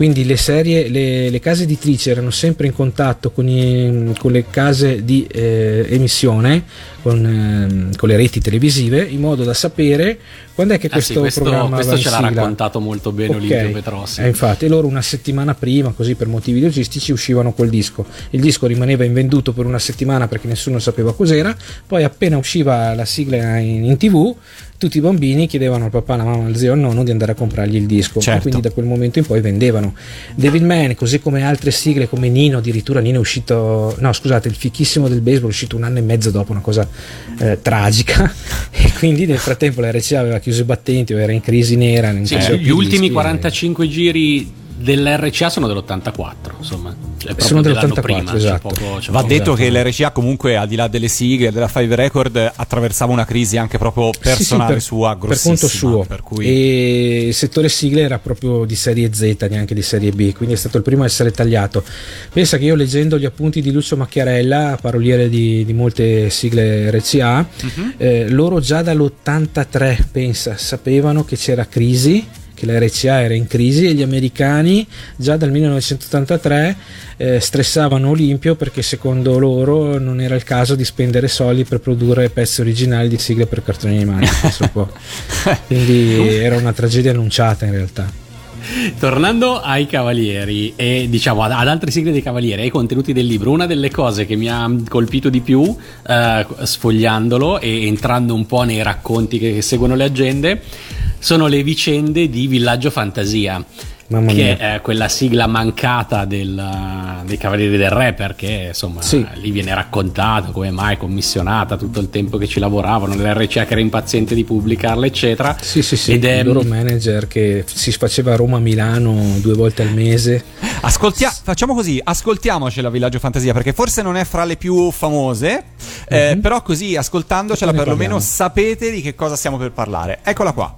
Quindi le serie, le, le case editrici erano sempre in contatto con, i- con le case di eh, emissione, con, ehm, con le reti televisive, in modo da sapere quando è che Ah, questo, sì, questo, programma questo ce l'ha raccontato molto bene Ok. Olimpio Petrossi. Eh, infatti, loro una settimana prima, così per motivi logistici, uscivano col disco. Il disco rimaneva invenduto per una settimana perché nessuno sapeva cos'era. Poi, appena usciva la sigla in, in tv, tutti i bambini chiedevano al papà, alla mamma, al zio, al nonno di andare a comprargli il disco. Certo. E quindi da quel momento in poi vendevano. Devilman, così come altre sigle come Nino, addirittura Nino è uscito, no scusate, il fichissimo del baseball è uscito un anno e mezzo dopo, una cosa eh, tragica. [laughs] E quindi nel frattempo la RCA aveva chiuso i battenti o era in crisi nera. Sì, gli ultimi dischi, 45 giri dell'RCA sono dell'84, insomma. È proprio Sono dell'anno dell'84, prima, esatto. poco- Va poco- detto che esatto. l'RCA comunque al di là delle sigle della Five Record attraversava una crisi anche proprio Sì, sì, personale per- sua per grossissima conto suo per cui e il settore sigle era proprio di serie Z neanche di serie B quindi è stato il primo a essere tagliato pensa che io leggendo gli appunti di Lucio Macchiarella paroliere di, di molte sigle RCA Mhm. eh, loro già dall'83 pensa sapevano che c'era crisi che la RCA era in crisi e gli americani già dal 1983 eh, stressavano Olimpio perché secondo loro non era il caso di spendere soldi per produrre pezzi originali di sigle per cartoni animati. [laughs] Quindi [laughs] era una tragedia annunciata in realtà. Tornando ai Cavalieri e diciamo ad, ad altre sigle dei Cavalieri, ai contenuti del libro, una delle cose che mi ha colpito di più eh, sfogliandolo e entrando un po' nei racconti che, che seguono le agende sono le vicende di Villaggio Fantasia. Mamma che mia. è quella sigla mancata del, dei Cavalieri del Re perché insomma Sì. lì viene raccontato come mai commissionata tutto il tempo che ci lavoravano l'RCA che era impaziente di pubblicarla eccetera Sì, sì, sì, ed è il loro manager che si faceva a Roma-Milano due volte al mese. Ascoltia- facciamo così, ascoltiamocela Villaggio Fantasia perché forse non è fra le più famose, eh, Mhm. però così ascoltandocela perlomeno sapete di che cosa stiamo per parlare. Eccola qua.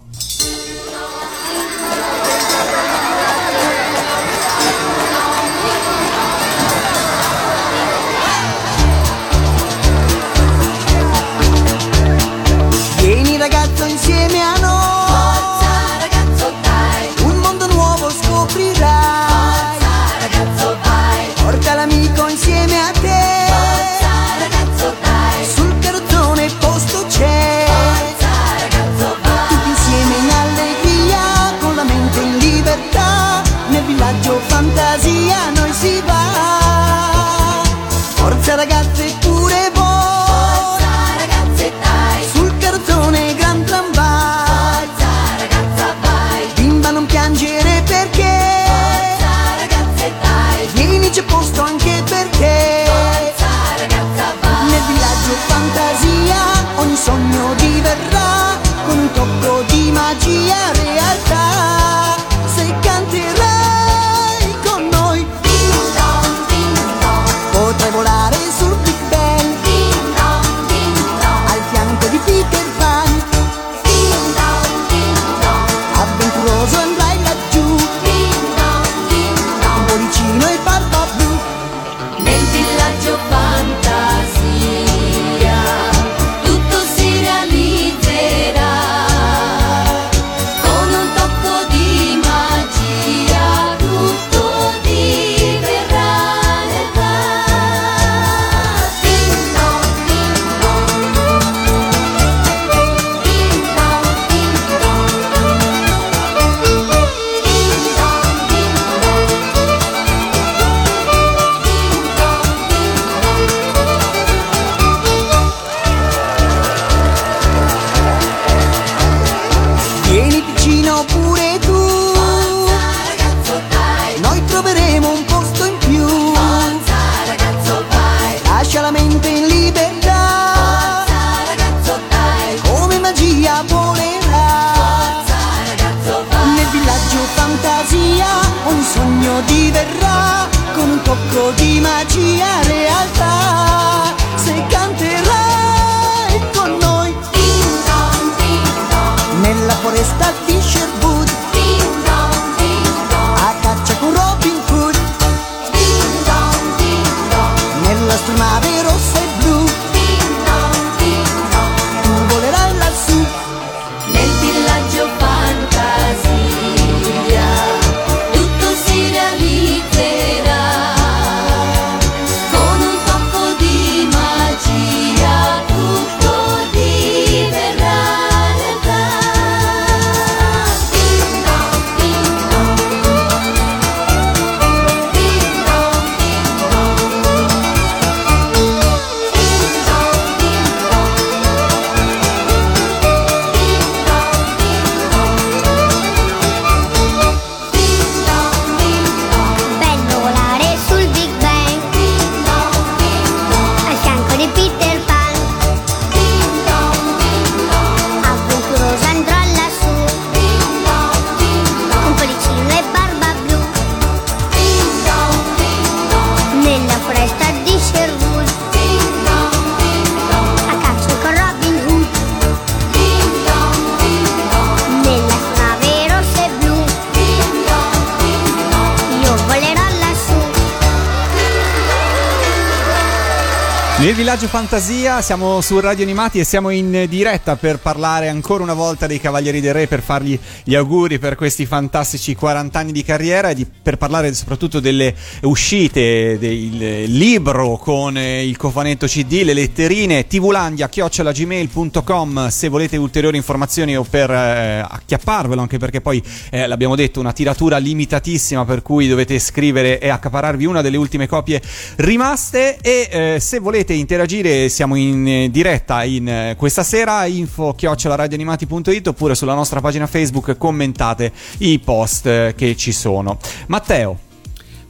Nel villaggio Fantasia siamo su Radio Animati e siamo in diretta per parlare ancora una volta dei Cavalieri del Re, per fargli gli auguri per questi fantastici 40 anni di carriera e di- per parlare soprattutto delle uscite, del libro con il cofanetto CD, le letterine, tvlandia.gmail.com se volete ulteriori informazioni o per eh, acchiapparvelo, anche perché poi eh, l'abbiamo detto, una tiratura limitatissima per cui dovete scrivere e accapararvi una delle ultime copie rimaste e eh, se volete interagire siamo in eh, diretta in eh, questa sera info chioccioladioanimati.it oppure sulla nostra pagina Facebook commentate i post eh, che ci sono. Matteo.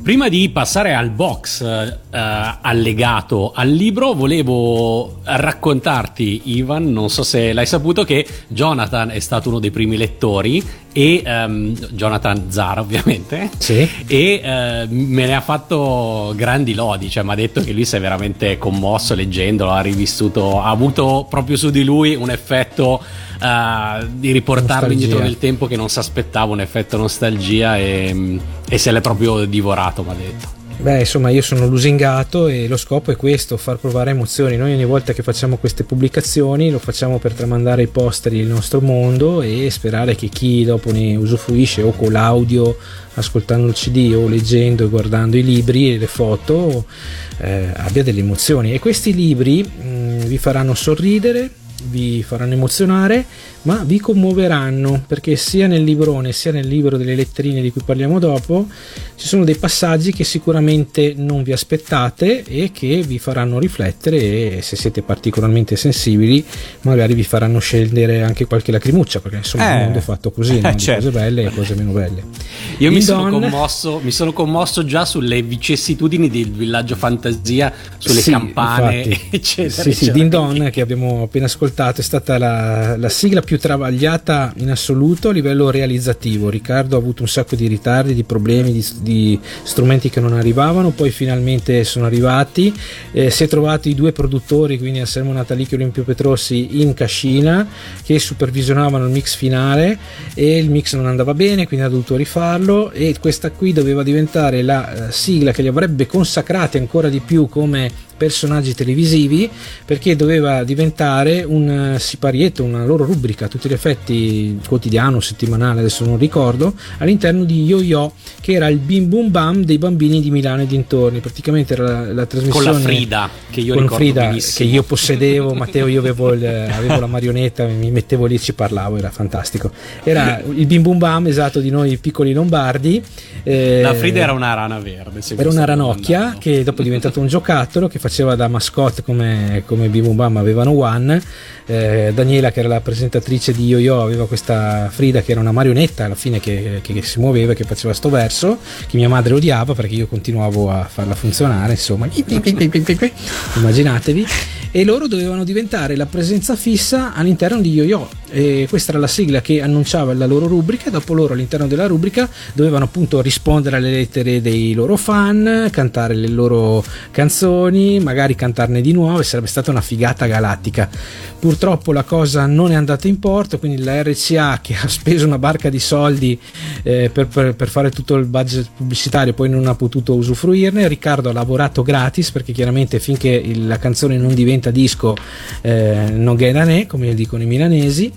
Prima di passare al box eh, allegato al libro, volevo raccontarti, Ivan, non so se l'hai saputo, che Jonathan è stato uno dei primi lettori e ehm, Jonathan Zara ovviamente Sì. e eh, me ne ha fatto grandi lodi cioè mi ha detto che lui si è veramente commosso leggendolo ha rivissuto ha avuto proprio su di lui un effetto eh, di riportarlo Nostalgia. indietro nel tempo che non si aspettava un effetto nostalgia e, e se l'è proprio divorato mi ha detto Beh, insomma, io sono lusingato e lo scopo è questo, far provare emozioni. Noi ogni volta che facciamo queste pubblicazioni lo facciamo per tramandare ai posteri il nostro mondo e sperare che chi dopo ne usufruisce o con l'audio, ascoltando il CD o leggendo e guardando i libri e le foto eh, abbia delle emozioni. E questi libri mh, vi faranno sorridere, vi faranno emozionare, ma vi commuoveranno perché sia nel librone sia nel libro delle letterine di cui parliamo dopo ci sono dei passaggi che sicuramente non vi aspettate e che vi faranno riflettere e se siete particolarmente sensibili magari vi faranno scendere anche qualche lacrimuccia perché insomma Eh. il mondo è fatto così? Eh, certo. cose belle e cose meno belle. io mi sono, Don- commosso, mi sono commosso già sulle vicissitudini del villaggio fantasia sulle Sì, campane infatti. [laughs] eccetera Sì, sì, eccetera. Din Don che abbiamo appena ascoltato è stata la, la sigla più travagliata in assoluto a livello realizzativo. Riccardo ha avuto un sacco di ritardi, di problemi, di, di strumenti che non arrivavano, poi finalmente sono arrivati. Eh, si è trovato i due produttori, quindi Anselmo Natalicchio e Olimpio Petrossi in cascina che supervisionavano il mix finale e il mix non andava bene, quindi ha dovuto rifarlo e questa qui doveva diventare la eh, sigla che li avrebbe consacrati ancora di più come personaggi televisivi perché doveva diventare un eh, siparietto, una loro rubrica a tutti gli effetti quotidiano, settimanale, adesso non ricordo, all'interno di Yo-Yo che era il bim bum bam dei bambini di Milano e dintorni, praticamente era la, la con trasmissione la Frida che io con Frida benissimo. che io possedevo, Matteo io avevo, il- avevo la marionetta, mi mettevo lì e ci parlavo, era fantastico. Era il bim bum bam esatto di noi piccoli lombardi. eh, la Frida era una rana verde era una ranocchia domandando. che dopo è diventato un giocattolo che faceva da mascotte come, come Bim Bum Bam avevano One. Eh, Daniela, che era la presentatrice di Yo-Yo, aveva questa Frida che era una marionetta alla fine che, che- che si muoveva e che faceva sto verso. Che mia madre odiava perché io continuavo a farla funzionare. Insomma, immaginatevi. E loro dovevano diventare la presenza fissa all'interno di Yo-Yo. E questa era la sigla che annunciava la loro rubrica. Dopo loro, all'interno della rubrica, dovevano appunto rispondere alle lettere dei loro fan, cantare le loro canzoni, magari cantarne di nuove. Sarebbe stata una figata galattica. Purtroppo la cosa non è andata in porto, quindi la RCA che ha speso una barca di soldi eh, per, per- per fare tutto il budget pubblicitario poi non ha potuto usufruirne. Riccardo ha lavorato gratis perché chiaramente finché il- la canzone non diventa disco eh, non né, come dicono i milanesi.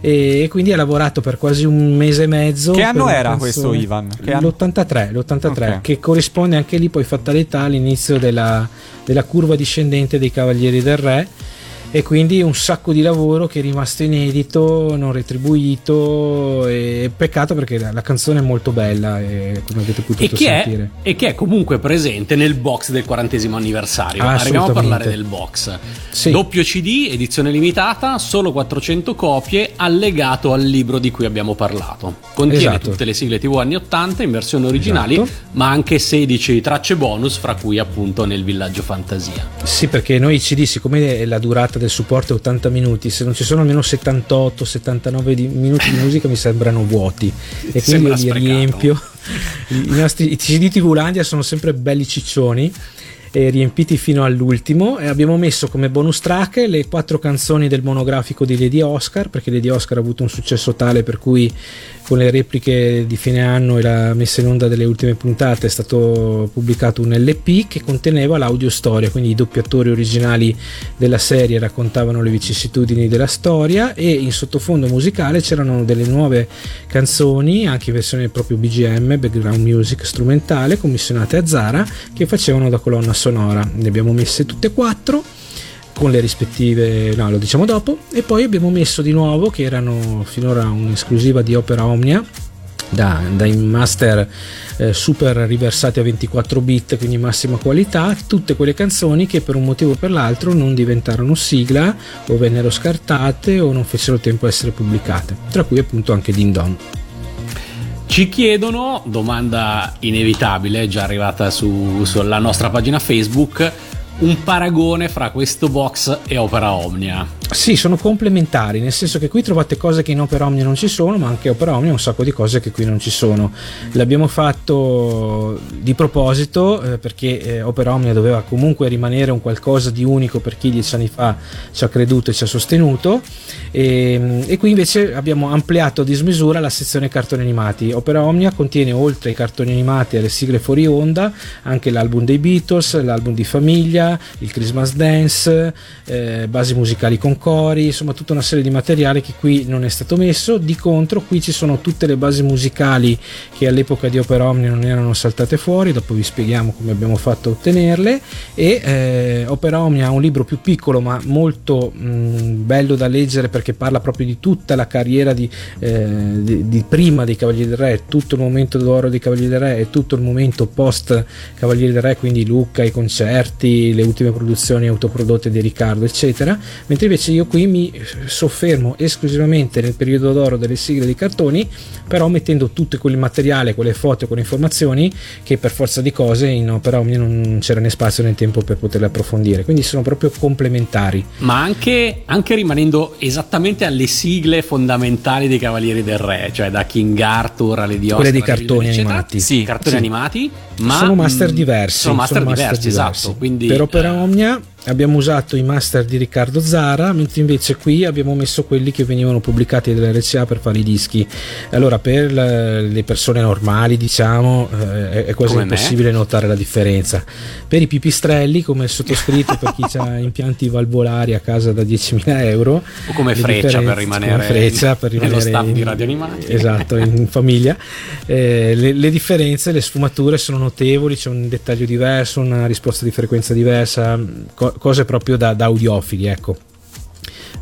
E quindi ha lavorato per quasi un mese e mezzo. Che anno era canzone- questo, Ivan? Che anno? L'83, l'83 Ok. che corrisponde anche lì poi fatalità all'inizio della, della curva discendente dei Cavalieri del Re e quindi un sacco di lavoro che è rimasto inedito, non retribuito e peccato perché la, la canzone è molto bella e come avete potuto e che, è, sentire. e che è comunque presente nel box del quarantesimo anniversario. Ah, Arriviamo a parlare del box. Sì. Doppio CD, edizione limitata, solo 400 copie, allegato al libro di cui abbiamo parlato. Contiene Esatto. tutte le sigle TV anni 80 in versioni originali, Esatto. ma anche 16 tracce bonus, fra cui appunto nel villaggio fantasia. Sì, perché noi CD, siccome la durata del supporto è 80 minuti, se non ci sono almeno 78-79 di- minuti di musica mi sembrano vuoti. E quindi io li riempio. I, i nostri i CD TV Landia sono sempre belli ciccioni e riempiti fino all'ultimo. E abbiamo messo come bonus track le quattro canzoni del monografico di Lady Oscar perché Lady Oscar ha avuto un successo tale per cui con le repliche di fine anno e la messa in onda delle ultime puntate è stato pubblicato un LP che conteneva l'audio storia quindi i doppiatori originali della serie raccontavano le vicissitudini della storia e in sottofondo musicale c'erano delle nuove canzoni anche in versione proprio BGM background music strumentale commissionate a Zara che facevano da colonna sonora. Ne abbiamo messe tutte e quattro con le rispettive, no lo diciamo dopo, e poi abbiamo messo di nuovo che erano finora un'esclusiva di Opera Omnia da, dai master eh, super riversati a 24 bit quindi massima qualità tutte quelle canzoni che per un motivo o per l'altro non diventarono sigla o vennero scartate o non fecero tempo a essere pubblicate. Tra cui appunto anche Din Don Ci chiedono, domanda inevitabile, già arrivata su- sulla nostra pagina Facebook, un paragone fra questo box e Opera Omnia. Sì, sono complementari, nel senso che qui trovate cose che in Opera Omnia non ci sono, ma anche Opera Omnia un sacco di cose che qui non ci sono. L'abbiamo fatto di proposito eh, perché eh, Opera Omnia doveva comunque rimanere un qualcosa di unico per chi dieci anni fa ci ha creduto e ci ha sostenuto. E, e qui invece abbiamo ampliato a dismisura la sezione cartoni animati. Opera Omnia contiene oltre ai cartoni animati e alle sigle fuori onda anche l'album dei Beatles, l'album di famiglia, il Christmas Dance, eh, basi musicali con cori, insomma tutta una serie di materiale che qui non è stato messo. Di contro qui ci sono tutte le basi musicali che all'epoca di Opera Omnia non erano saltate fuori, dopo vi spieghiamo come abbiamo fatto a ottenerle e eh, Opera Omnia ha un libro più piccolo ma molto mh, bello da leggere perché parla proprio di tutta la carriera di, eh, di- di prima dei Cavalieri del Re, tutto il momento d'oro dei Cavalieri del Re e tutto il momento post Cavalieri del Re, quindi Lucca, i concerti, le ultime produzioni autoprodotte di Riccardo, eccetera. Mentre invece io qui mi soffermo esclusivamente nel periodo d'oro delle sigle dei cartoni, però mettendo tutto quel materiale, quelle foto, quelle informazioni che per forza di cose in Opera Omnia non c'era né spazio né tempo per poterle approfondire. Quindi sono proprio complementari. Ma anche, anche rimanendo esattamente alle sigle fondamentali dei Cavalieri del Re, cioè da King Arthur alle di Quelle alle cartoni eccetera. animati. Sì, cartoni Sì. animati. Ma, sono master diversi. Sono master sono diversi, diversi. esatto. Quindi, per Opera eh, Omnia abbiamo usato i master di Riccardo Zara, mentre invece qui abbiamo messo quelli che venivano pubblicati dall'RCA per fare i dischi. Allora, per le persone normali, diciamo, eh, è- quasi Come me. impossibile notare la differenza. Per i pipistrelli, come il sottoscritto, per chi [laughs] ha impianti valvolari a casa da 10.000 euro, O come Freccia per rimanere Freccia per nello rimanere staff di Radio Animati. Esatto, in [laughs] famiglia. Eh, le, le differenze, le sfumature sono notevoli, c'è un dettaglio diverso, una risposta di frequenza diversa, co- cose proprio da, da audiofili, ecco.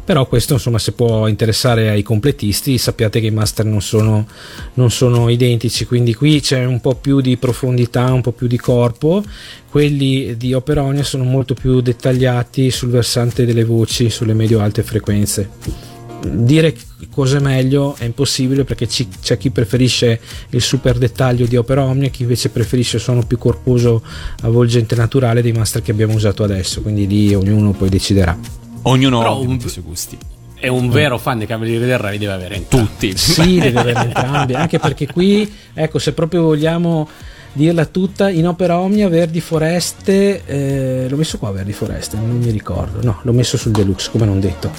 Però questo insomma se può interessare ai completisti, sappiate che i master non sono, non sono identici, quindi qui c'è un po' più di profondità, un po' più di corpo, quelli di Opera Omnia sono molto più dettagliati sul versante delle voci, sulle medio-alte frequenze dire cosa è meglio è impossibile perché ci- c'è chi preferisce il super dettaglio di Opera Omnia chi invece preferisce il suono più corposo avvolgente naturale dei master che abbiamo usato adesso. Quindi lì ognuno poi deciderà. Ognuno ha un- i suoi gusti. E un vero fan dei Cavalieri del Re li deve avere in Tutti. sì deve avere entrambi anche perché qui ecco se proprio vogliamo dirla tutta in Opera Omnia Verdi Foreste eh, l'ho messo qua Verdi Foreste non mi ricordo. No l'ho messo sul deluxe come non detto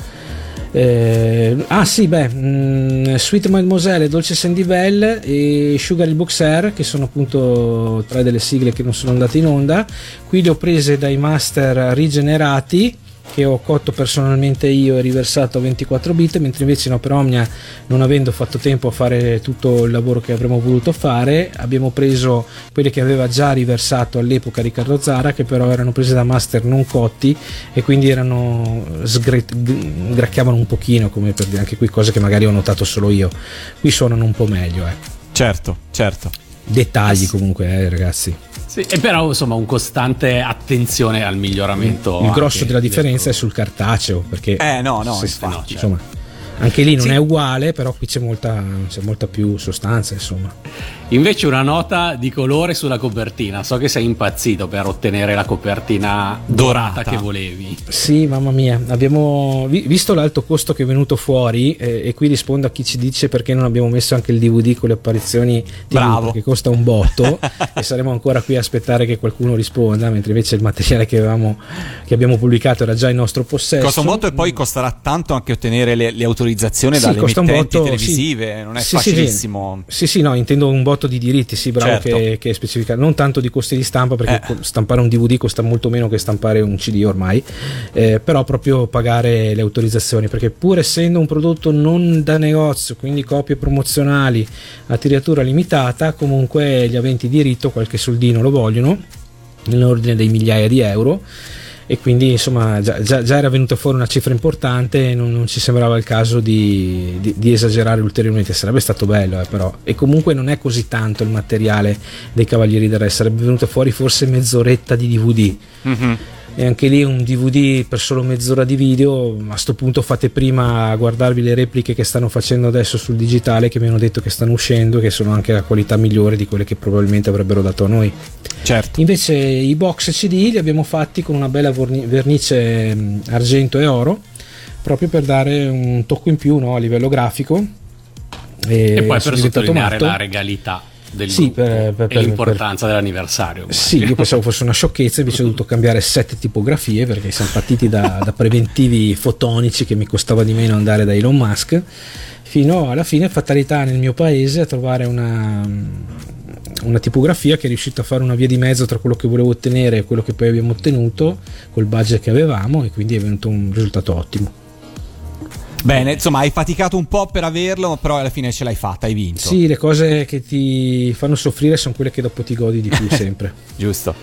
Eh, ah sì, beh, mm, Sweet Mademoiselle, Dolce Sandy Bell e Sugar il Boxer, che sono appunto tre delle sigle che non sono andate in onda. Qui le ho prese dai master rigenerati che ho cotto personalmente io e riversato a 24 bit, mentre invece in Opera Omnia, non avendo fatto tempo a fare tutto il lavoro che avremmo voluto fare, abbiamo preso quelle che aveva già riversato all'epoca Riccardo Zara, che però erano prese da master non cotti e quindi erano sgre- gracchiavano un pochino, come per dire anche qui cose che magari ho notato solo io. Qui suonano un po' meglio, eh. Certo, certo. Dettagli comunque, eh, ragazzi. Sì, e però insomma un costante attenzione al miglioramento. Il grosso della differenza è del- sul cartaceo, perché Eh no, no, sì, infatti. no, certo. insomma anche lì non Sì. è uguale, però qui c'è molta, c'è molta più sostanza, insomma. Invece una nota di colore sulla copertina. So che sei impazzito per ottenere la copertina dorata, Dorata. che volevi. Sì, mamma mia, abbiamo vi- visto l'alto costo che è venuto fuori eh, e qui rispondo a chi ci dice perché non abbiamo messo anche il DVD con le apparizioni Bravo. che costa un botto [laughs] e saremo ancora qui a aspettare che qualcuno risponda, mentre invece il materiale che, avevamo, che abbiamo pubblicato era già in nostro possesso. Costa un botto e poi costerà tanto anche ottenere le, le autorizzazioni Sì, dalle emittenti botto, televisive, sì. non è Sì, sì, facilissimo. Sì, sì, no, intendo un botto di diritti, sì, bravo Certo. che, che è specificato, non tanto di costi di stampa perché Eh. stampare un DVD costa molto meno che stampare un CD ormai, eh, però proprio pagare le autorizzazioni, perché pur essendo un prodotto non da negozio, quindi copie promozionali a tiratura limitata, comunque gli aventi diritto qualche soldino lo vogliono, nell'ordine dei migliaia di euro e quindi insomma già, già- già era venuta fuori una cifra importante e non, non ci sembrava il caso di, di- di esagerare ulteriormente. Sarebbe stato bello eh, però. E comunque non è così tanto il materiale dei Cavalieri del Re sarebbe venuta fuori forse mezz'oretta di DVD Mhm. E anche lì un DVD per solo mezz'ora di video a sto punto fate prima a guardarvi le repliche che stanno facendo adesso sul digitale che mi hanno detto che stanno uscendo che sono anche a qualità migliore di quelle che probabilmente avrebbero dato a noi Certo. Invece i box CD li abbiamo fatti con una bella vernice mh, argento e oro, proprio per dare un tocco in più no, a livello grafico. E, poi sono per sottolineare matto. la regalità del Sì, gruppo per- per- e per- l'importanza dell'anniversario. Sì, io pensavo fosse una sciocchezza, invece ho dovuto [laughs] cambiare sette tipografie perché siamo partiti da, da preventivi fotonici che mi costava di meno andare da Elon Musk, fino alla fine fatalità nel mio paese a trovare una, una tipografia che è riuscita a fare una via di mezzo tra quello che volevo ottenere e quello che poi abbiamo ottenuto col budget che avevamo e quindi è venuto un risultato ottimo. Bene, insomma, hai faticato un po' per averlo, però alla fine ce l'hai fatta, hai vinto. Sì, le cose che ti fanno soffrire sono quelle che dopo ti godi di più [laughs] sempre. Giusto.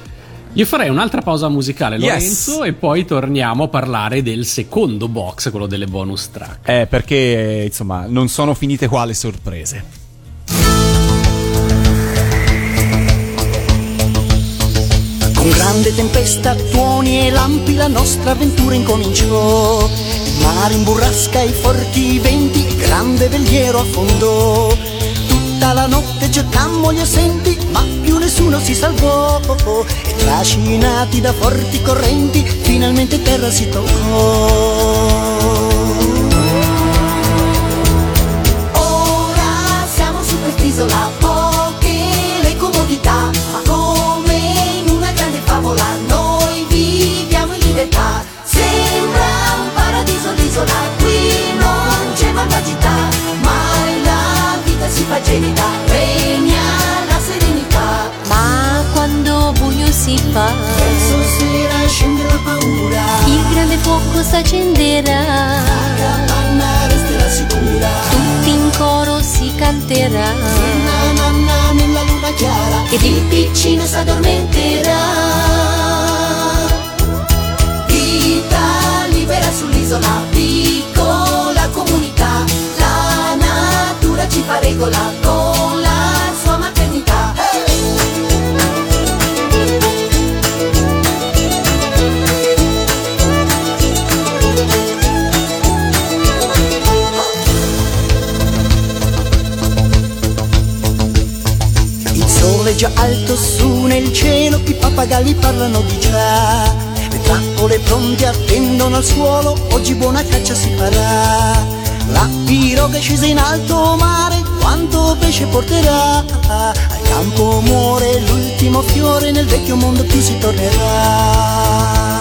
Io farei un'altra pausa musicale, Yes. Lorenzo, e poi torniamo a parlare del secondo box, quello delle bonus track. Eh, perché eh, insomma, non sono finite qua le sorprese. Con grande tempesta, tuoni e lampi la nostra avventura incominciò. Mare in burrasca, i forti venti, grande veliero affondò. Tutta la notte cercammo gli assenti, ma più nessuno si salvò. E trascinati da forti correnti, finalmente terra si toccò. Ora siamo su quest'isola, gelida, regna la serenità. Ma quando buio si fa, Verso sera scende la paura, il grande fuoco s'accenderà, la panna resterà sicura. tutti in coro si canterà. Na na nella luna chiara ed il piccino s'addormenterà. Vita libera sull'isola, fa regola con la sua maternità. Il sole è già alto su nel cielo, i pappagalli parlano di già. Le trappole pronte attendono al suolo, oggi buona caccia si farà. La piroga è scesa in alto mare, quanto pesce porterà? Al campo muore l'ultimo fiore, nel vecchio mondo più si tornerà.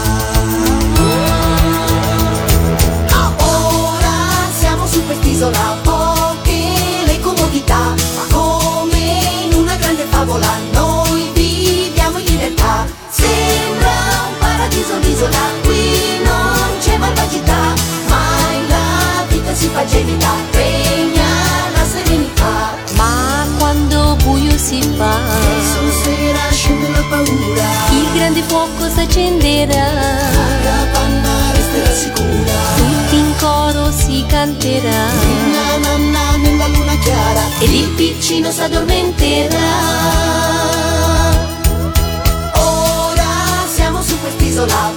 Ora siamo su quest'isola, poche le comodità, ma come in una grande favola noi viviamo in libertà. Sembra un paradiso l'isola, qui non c'è malvagità, mai la vita si fa gelida, si fa, Verso sera scende la paura, il grande fuoco s'accenderà, la panna resterà sicura. tutti in coro si canterà. Na na na nella luna chiara ed il piccino s'addormenterà. Ora siamo su quest'isola,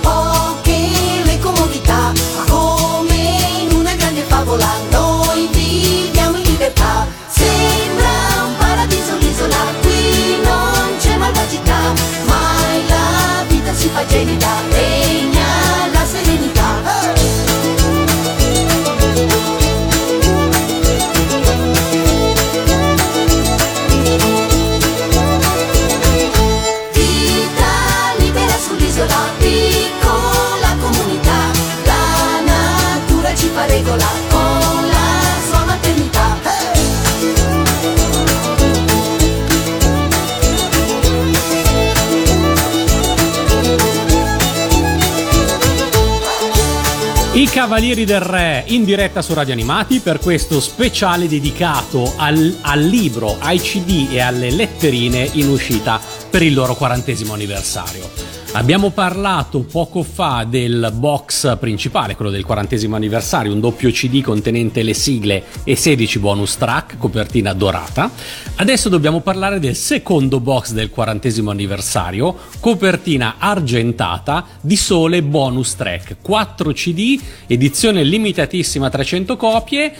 I Cavalieri del Re in diretta su Radio Animati per questo speciale dedicato al, al libro, ai CD e alle letterine in uscita per il loro quarantesimo anniversario. Abbiamo parlato poco fa del box principale, quello del quarantesimo anniversario, un doppio CD contenente le sigle e 16 bonus track, copertina dorata. Adesso dobbiamo parlare del secondo box del quarantesimo anniversario, copertina argentata di sole bonus track, 4 CD, edizione limitatissima 300 copie.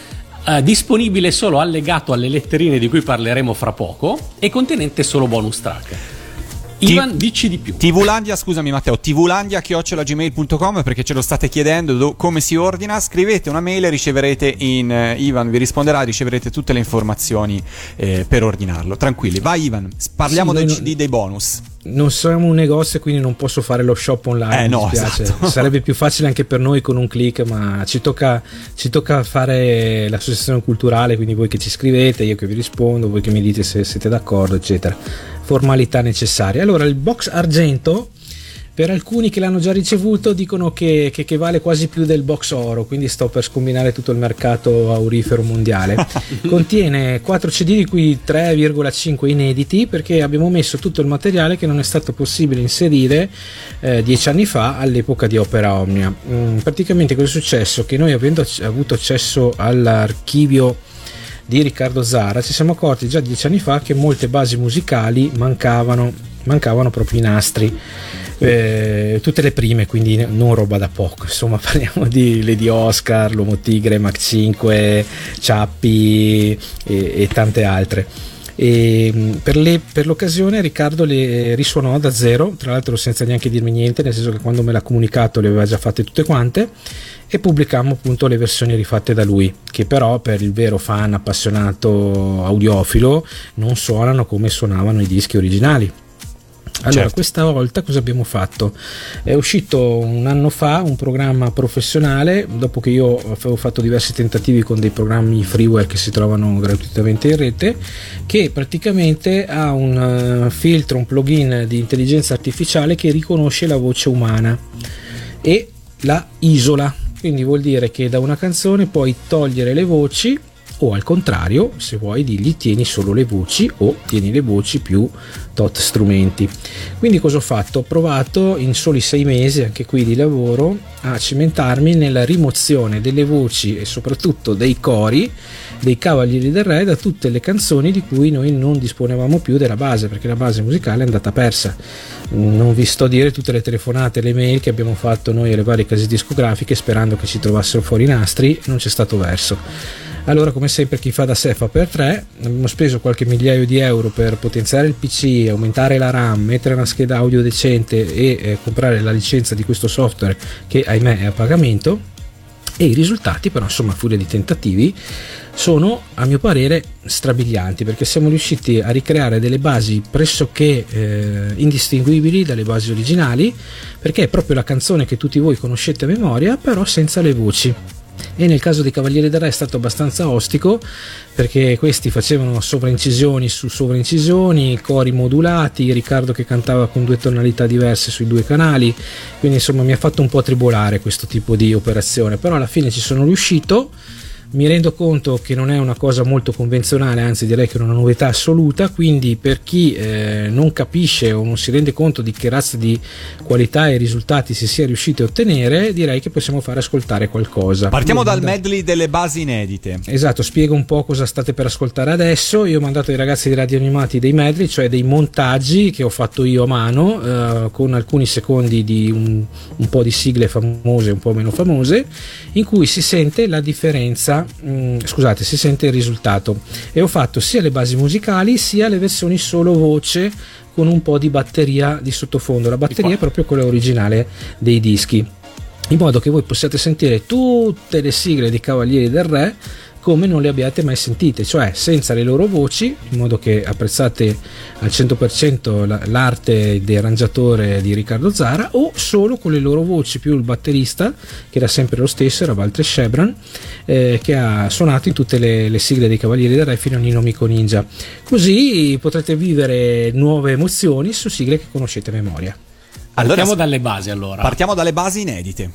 eh, disponibile solo allegato alle letterine di cui parleremo fra poco e contenente solo bonus track. Ivan, dici di più. TVlandia, scusami Matteo, tvlandia.gmail.com perché ce lo state chiedendo do- come si ordina. Scrivete una mail e riceverete in eh, Ivan vi risponderà, riceverete tutte le informazioni eh, per ordinarlo. Tranquilli, vai Ivan, parliamo Sì, CD non- dei bonus. Non siamo un negozio, quindi non posso fare lo shop online. Eh, mi no, esatto. [laughs] Sarebbe più facile anche per noi con un click, ma ci tocca, ci tocca fare l'associazione culturale. Quindi voi che ci scrivete, io che vi rispondo, voi che mi dite se siete d'accordo, eccetera. Formalità necessarie. Allora, il box argento. Per alcuni che l'hanno già ricevuto dicono che, che- che vale quasi più del box oro, quindi sto per scombinare tutto il mercato aurifero mondiale. [laughs] Contiene 4 CD di cui 3,5 inediti perché abbiamo messo tutto il materiale che non è stato possibile inserire eh, dieci anni fa all'epoca di Opera Omnia. Mm, praticamente cosa è successo? Che noi avendo avuto accesso all'archivio di Riccardo Zara ci siamo accorti già dieci anni fa che molte basi musicali mancavano, mancavano proprio i nastri. Eh, tutte le prime, quindi non roba da poco. Insomma, [laughs] parliamo di Lady Oscar, L'Uomo Tigre, Mac 5, Ciappi e, e tante altre. E mh, per, le- per l'occasione Riccardo le risuonò da zero, tra l'altro senza neanche dirmi niente, nel senso che quando me l'ha comunicato le aveva già fatte tutte quante e pubblicammo appunto le versioni rifatte da lui, che però per il vero fan appassionato audiofilo non suonano come suonavano i dischi originali. Allora, Certo. questa volta cosa abbiamo fatto? È uscito un anno fa un programma professionale, dopo che io avevo fatto diversi tentativi con dei programmi freeware che si trovano gratuitamente in rete, che praticamente ha un eh, filtro, un plugin di intelligenza artificiale che riconosce la voce umana e la isola. Quindi vuol dire che da una canzone puoi togliere le voci o al contrario, se vuoi dirgli tieni solo le voci o tieni le voci più tot strumenti. Quindi cosa ho fatto? Ho provato in soli sei mesi, anche qui di lavoro, a cimentarmi nella rimozione delle voci e soprattutto dei cori dei Cavalieri del Re da tutte le canzoni di cui noi non disponevamo più della base, perché la base musicale è andata persa. Non vi sto a dire tutte le telefonate le mail che abbiamo fatto noi alle varie case discografiche sperando che ci trovassero fuori i nastri, non c'è stato verso. Allora, come sempre, chi fa da sé fa per tre. Abbiamo speso qualche migliaio di euro per potenziare il PC, aumentare la RAM, mettere una scheda audio decente e eh, comprare la licenza di questo software che ahimè è a pagamento. E i risultati, però, insomma, a furia di tentativi, sono a mio parere strabilianti perché siamo riusciti a ricreare delle basi pressoché eh, indistinguibili dalle basi originali perché è proprio la canzone che tutti voi conoscete a memoria però senza le voci e nel caso dei Cavalieri del Re è stato abbastanza ostico perché questi facevano sovraincisioni su sovraincisioni, cori modulati, Riccardo che cantava con due tonalità diverse sui due canali, quindi insomma mi ha fatto un po' tribolare questo tipo di operazione, però alla fine ci sono riuscito. Mi rendo conto che non è una cosa molto convenzionale, anzi direi che è una novità assoluta, quindi per chi eh, non capisce o non si rende conto di che razza di qualità e risultati si sia riusciti a ottenere, direi che possiamo fare ascoltare qualcosa. Partiamo dal mandato- medley delle basi inedite. Esatto, spiego un po' cosa state per ascoltare adesso. Io ho mandato ai ragazzi di Radio Animati dei medley, cioè dei montaggi che ho fatto io a mano, eh, con alcuni secondi di un, un po' di sigle famose un po' meno famose, in cui si sente la differenza, mm, scusate, si sente il risultato. E ho fatto sia le basi musicali sia le versioni solo voce con un po' di batteria di sottofondo. La batteria è proprio quella originale dei dischi in modo che voi possiate sentire tutte le sigle dei Cavalieri del Re come non le abbiate mai sentite, cioè senza le loro voci, in modo che apprezzate al 100% la- l'arte di arrangiatore di Riccardo Zara, o solo con le loro voci più il batterista, che era sempre lo stesso, era Walter Shebran, eh, che ha suonato in tutte le, le sigle dei Cavalieri del Re fino a Nino Mico Ninja. Così potrete vivere nuove emozioni su sigle che conoscete a memoria. Allora, Partiamo dalle basi allora. partiamo dalle basi inedite.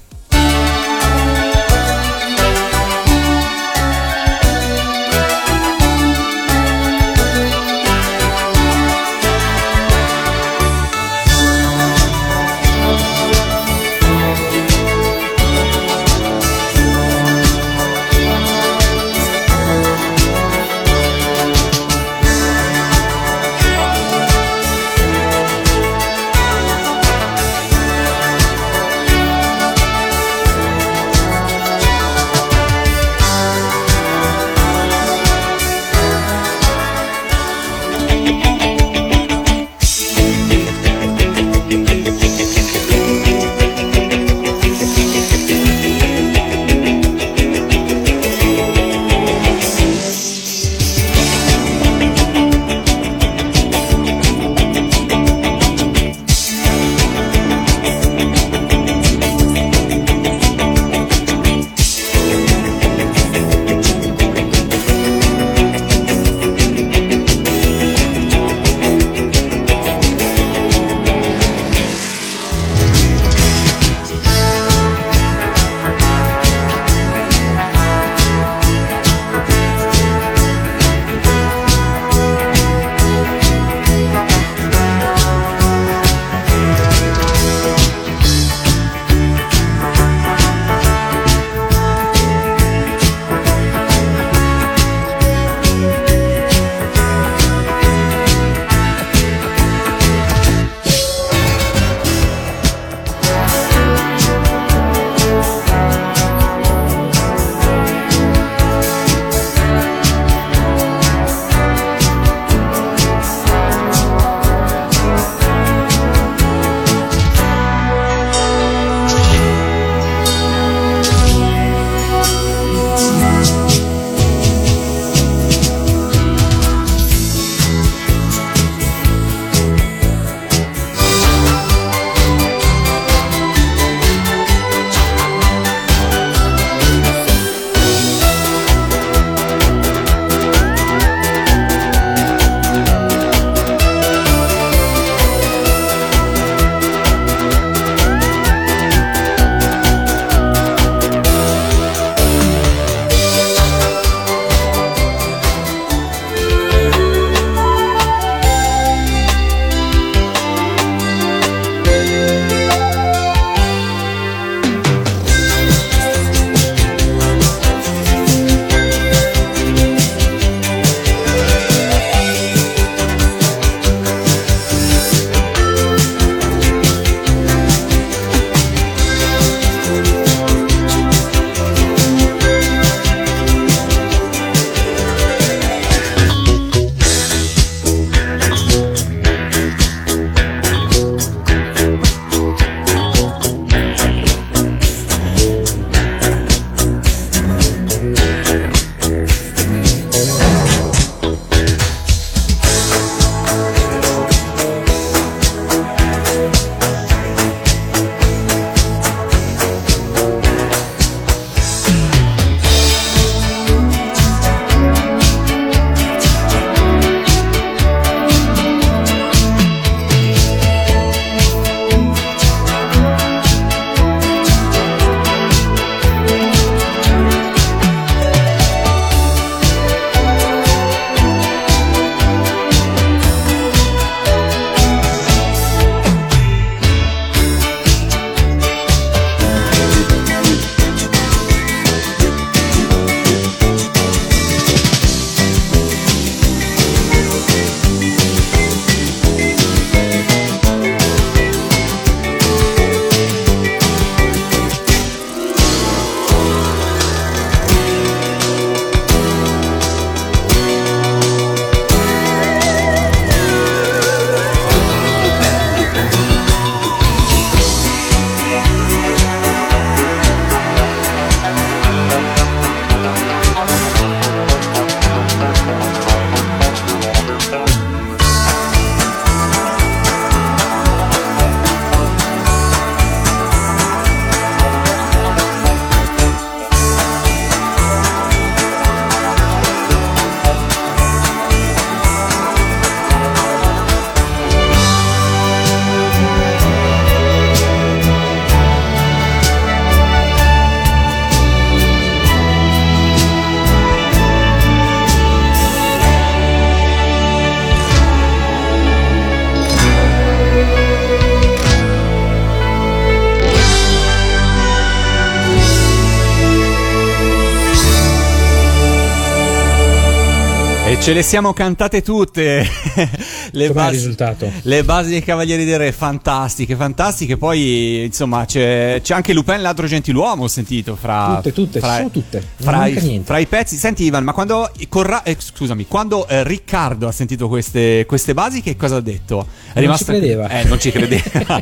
Ce le siamo cantate tutte. [laughs] le, basi, risultato? le basi dei Cavalieri del Re, fantastiche, fantastiche. Poi, insomma, c'è, c'è anche Lupin, l'altro gentiluomo. Ho sentito fra. Tutte, tutte, fra, sono tutte, Fra i, fra i pezzi. Senti, Ivan, ma quando. Corra- eh, scusami, quando eh, Riccardo ha sentito queste, queste basi, che cosa ha detto? È Non ci credeva. Eh, non ci credeva.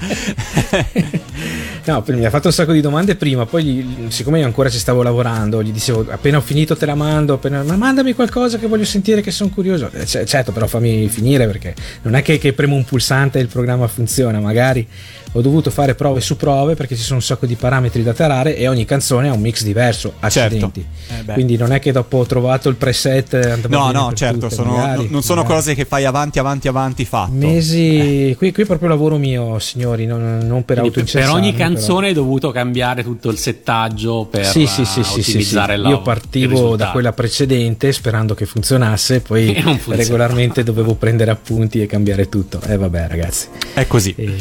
[laughs] No, mi ha fatto un sacco di domande prima, poi gli- siccome io ancora ci stavo lavorando, gli dicevo appena ho finito te la mando, appena- ma mandami qualcosa che voglio sentire che sono curioso. Eh, c- certo, però fammi finire perché non è che, che premo un pulsante e il programma funziona, magari ho dovuto fare prove su prove perché ci sono un sacco di parametri da tarare e ogni canzone ha un mix diverso, accidenti. Eh beh. Quindi non è che dopo ho trovato il preset eh, no, no, certo, tutte, sono- magari, non sono magari. cose che fai avanti, avanti, avanti fatto. Mesi, qui, qui è proprio lavoro mio, signori, non, non per Quindi per, ogni però. canzone hai dovuto cambiare tutto il settaggio per sì, sì, sì, eh, sì, sì, sì. Io partivo da quella precedente sperando che funzionasse, poi [laughs] E regolarmente dovevo prendere appunti e cambiare tutto. E vabbè, ragazzi. È così. E, E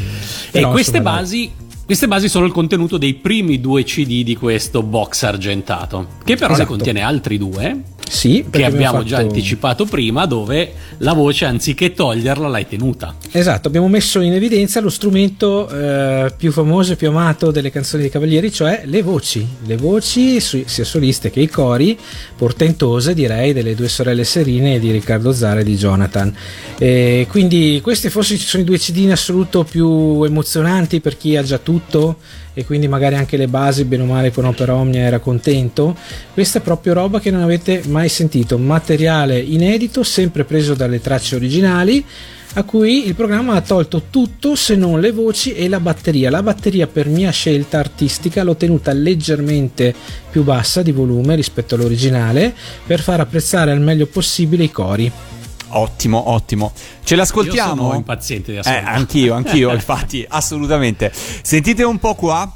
però, queste insomma, dai. basi, queste basi sono il contenuto dei primi due CD di questo box argentato, che però Esatto. ne contiene altri due, Sì, che abbiamo già fatto- anticipato prima, dove la voce anziché toglierla l'hai tenuta. Esatto, abbiamo messo in evidenza lo strumento eh, più famoso e più amato delle canzoni dei Cavalieri, cioè le voci. Le voci, sia soliste che i cori, portentose direi, delle due sorelle Serine di Riccardo Zara e di Jonathan. E quindi questi forse sono i due CD in assoluto più emozionanti per chi ha già tutto e quindi magari anche le basi, bene o male, con Opera Omnia era contento. Questa è proprio roba che non avete mai sentito, materiale inedito, sempre preso dalle tracce originali a cui il programma ha tolto tutto se non le voci e la batteria. La batteria per mia scelta artistica l'ho tenuta leggermente più bassa di volume rispetto all'originale per far apprezzare al meglio possibile i cori. Ottimo, ottimo. Ce Io l'ascoltiamo? sono impaziente di Eh, ascoltare. anch'io, anch'io, [laughs] infatti, assolutamente. Sentite un po' qua.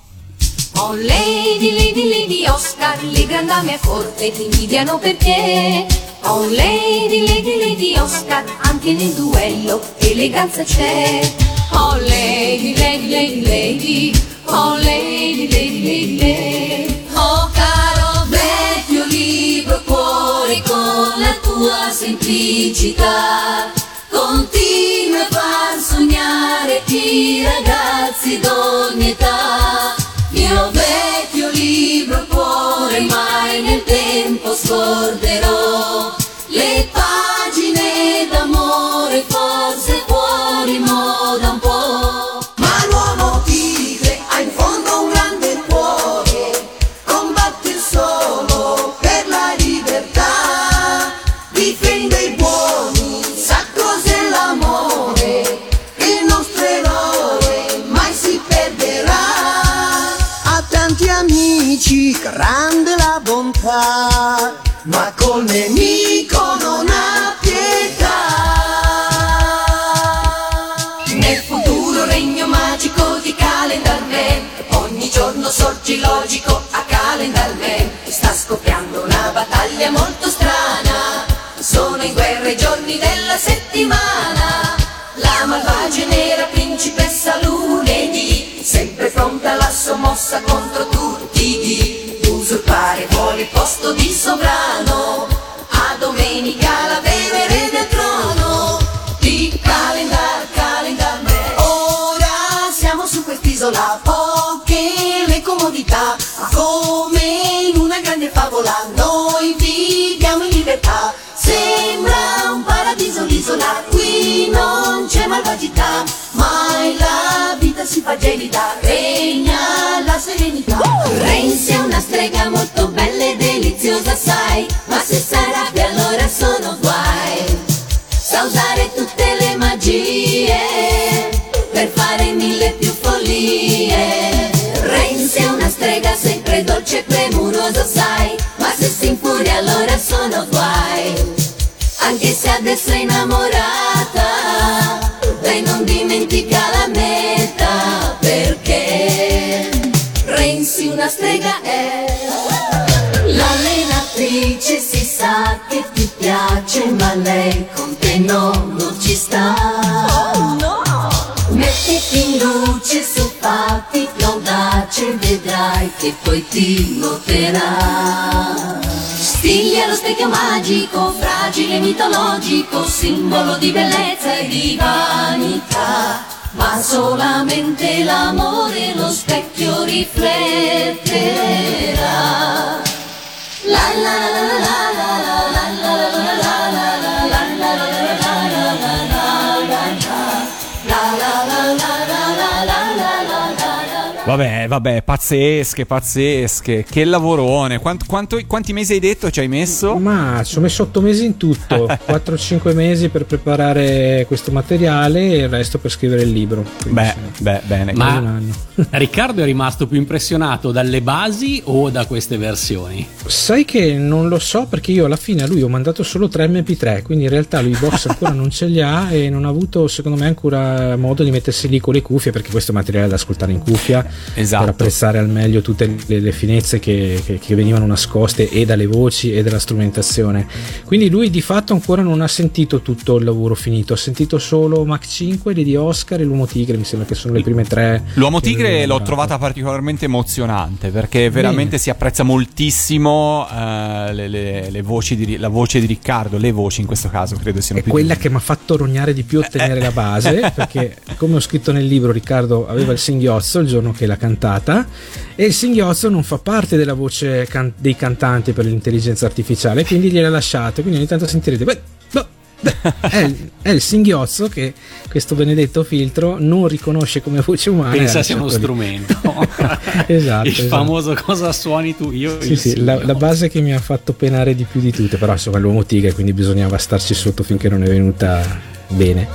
Oh lady, lady, lady Oscar, le grandame a corte ti invidiano perché Oh lady, lady, lady Oscar, anche nel duello eleganza c'è Oh lady, lady, lady, lady Oh lady, lady, lady, lady tua semplicità. Continua a far sognare i ragazzi d'ogni età. Mio vecchio libro cuore mai nel tempo scorderò grande la bontà, ma col nemico non ha pietà. Nel futuro regno magico di Calendar Man Ogni giorno sorge logico a Calendar Man Sta scoppiando una battaglia molto strana Sono in guerra i giorni della settimana La malvagia nera principessa lunedì Sempre pronta alla sua mossa contro tutti Usurpare vuole il posto di sovrano. A domenica la venere del trono. Di calendar, calendar man Ora siamo su quest'isola, poche le comodità, come in una grande favola noi viviamo in libertà. Sembra un paradiso l'isola, qui non c'è malvagità, mai la vita si fa gelida, serenità. Renzi è una strega molto bella e deliziosa, sai Ma se sarà che allora sono guai. Sa usare tutte le magie Per fare mille più follie. Renzi è una strega sempre dolce e premurosa, sai Ma se si infuria allora sono guai. Anche se adesso è innamorata Lei non dimentica la strega è. L'allenatrice si sa che ti piace ma lei con te no, non ci sta. Mettiti in luce su fatti l'audace vedrai che poi ti noterà. Stiglia lo specchio magico, fragile e mitologico, simbolo di bellezza e di vanità. Ma solamente l'amore lo specchio rifletterà. La la la la la Vabbè, vabbè, pazzesche, pazzesche. Che lavorone. Quant- quanto- quanti mesi hai detto ci hai messo? Ma ci ho messo 8 mesi in tutto, [laughs] 4-5 mesi per preparare questo materiale e il resto per scrivere il libro. Quindi Beh, sì, beh, bene. quasi un Ma anno. [laughs] Riccardo è rimasto più impressionato dalle basi o da queste versioni? Sai che non lo so perché io alla fine a lui ho mandato solo 3 MP3, quindi in realtà lui i box [laughs] ancora non ce li ha e non ha avuto secondo me ancora modo di mettersi lì con le cuffie perché questo è materiale da ascoltare in cuffia Esatto. per apprezzare al meglio tutte le, le finezze che, che- che venivano nascoste e dalle voci e dalla strumentazione. Quindi lui di fatto ancora non ha sentito tutto il lavoro finito, ha sentito solo Mach 5, Lady Oscar e l'Uomo Tigre, mi sembra che sono le prime tre. L'uomo tigre l'ho trovata particolarmente emozionante perché veramente Bene. si apprezza moltissimo eh, le, le- le voci di, la voce di Riccardo, le voci in questo caso credo siano è quella di- che mi ha fatto rognare di più [laughs] ottenere la base perché come ho scritto nel libro Riccardo aveva il singhiozzo il giorno che l'ha cantata e il singhiozzo non fa parte della voce can- dei cantanti per l'intelligenza artificiale quindi gliel'ha lasciato quindi ogni tanto sentirete beh, beh, beh, è, il, è il singhiozzo che questo benedetto filtro non riconosce come voce umana Pensa ha sia uno lasciato lì. strumento. [laughs] Esatto, Il esatto. famoso cosa suoni tu, io Sì, sì, la, la base che mi ha fatto penare di più di tutte, però insomma l'uomo tigre, quindi bisognava starci sotto finché non è venuta bene.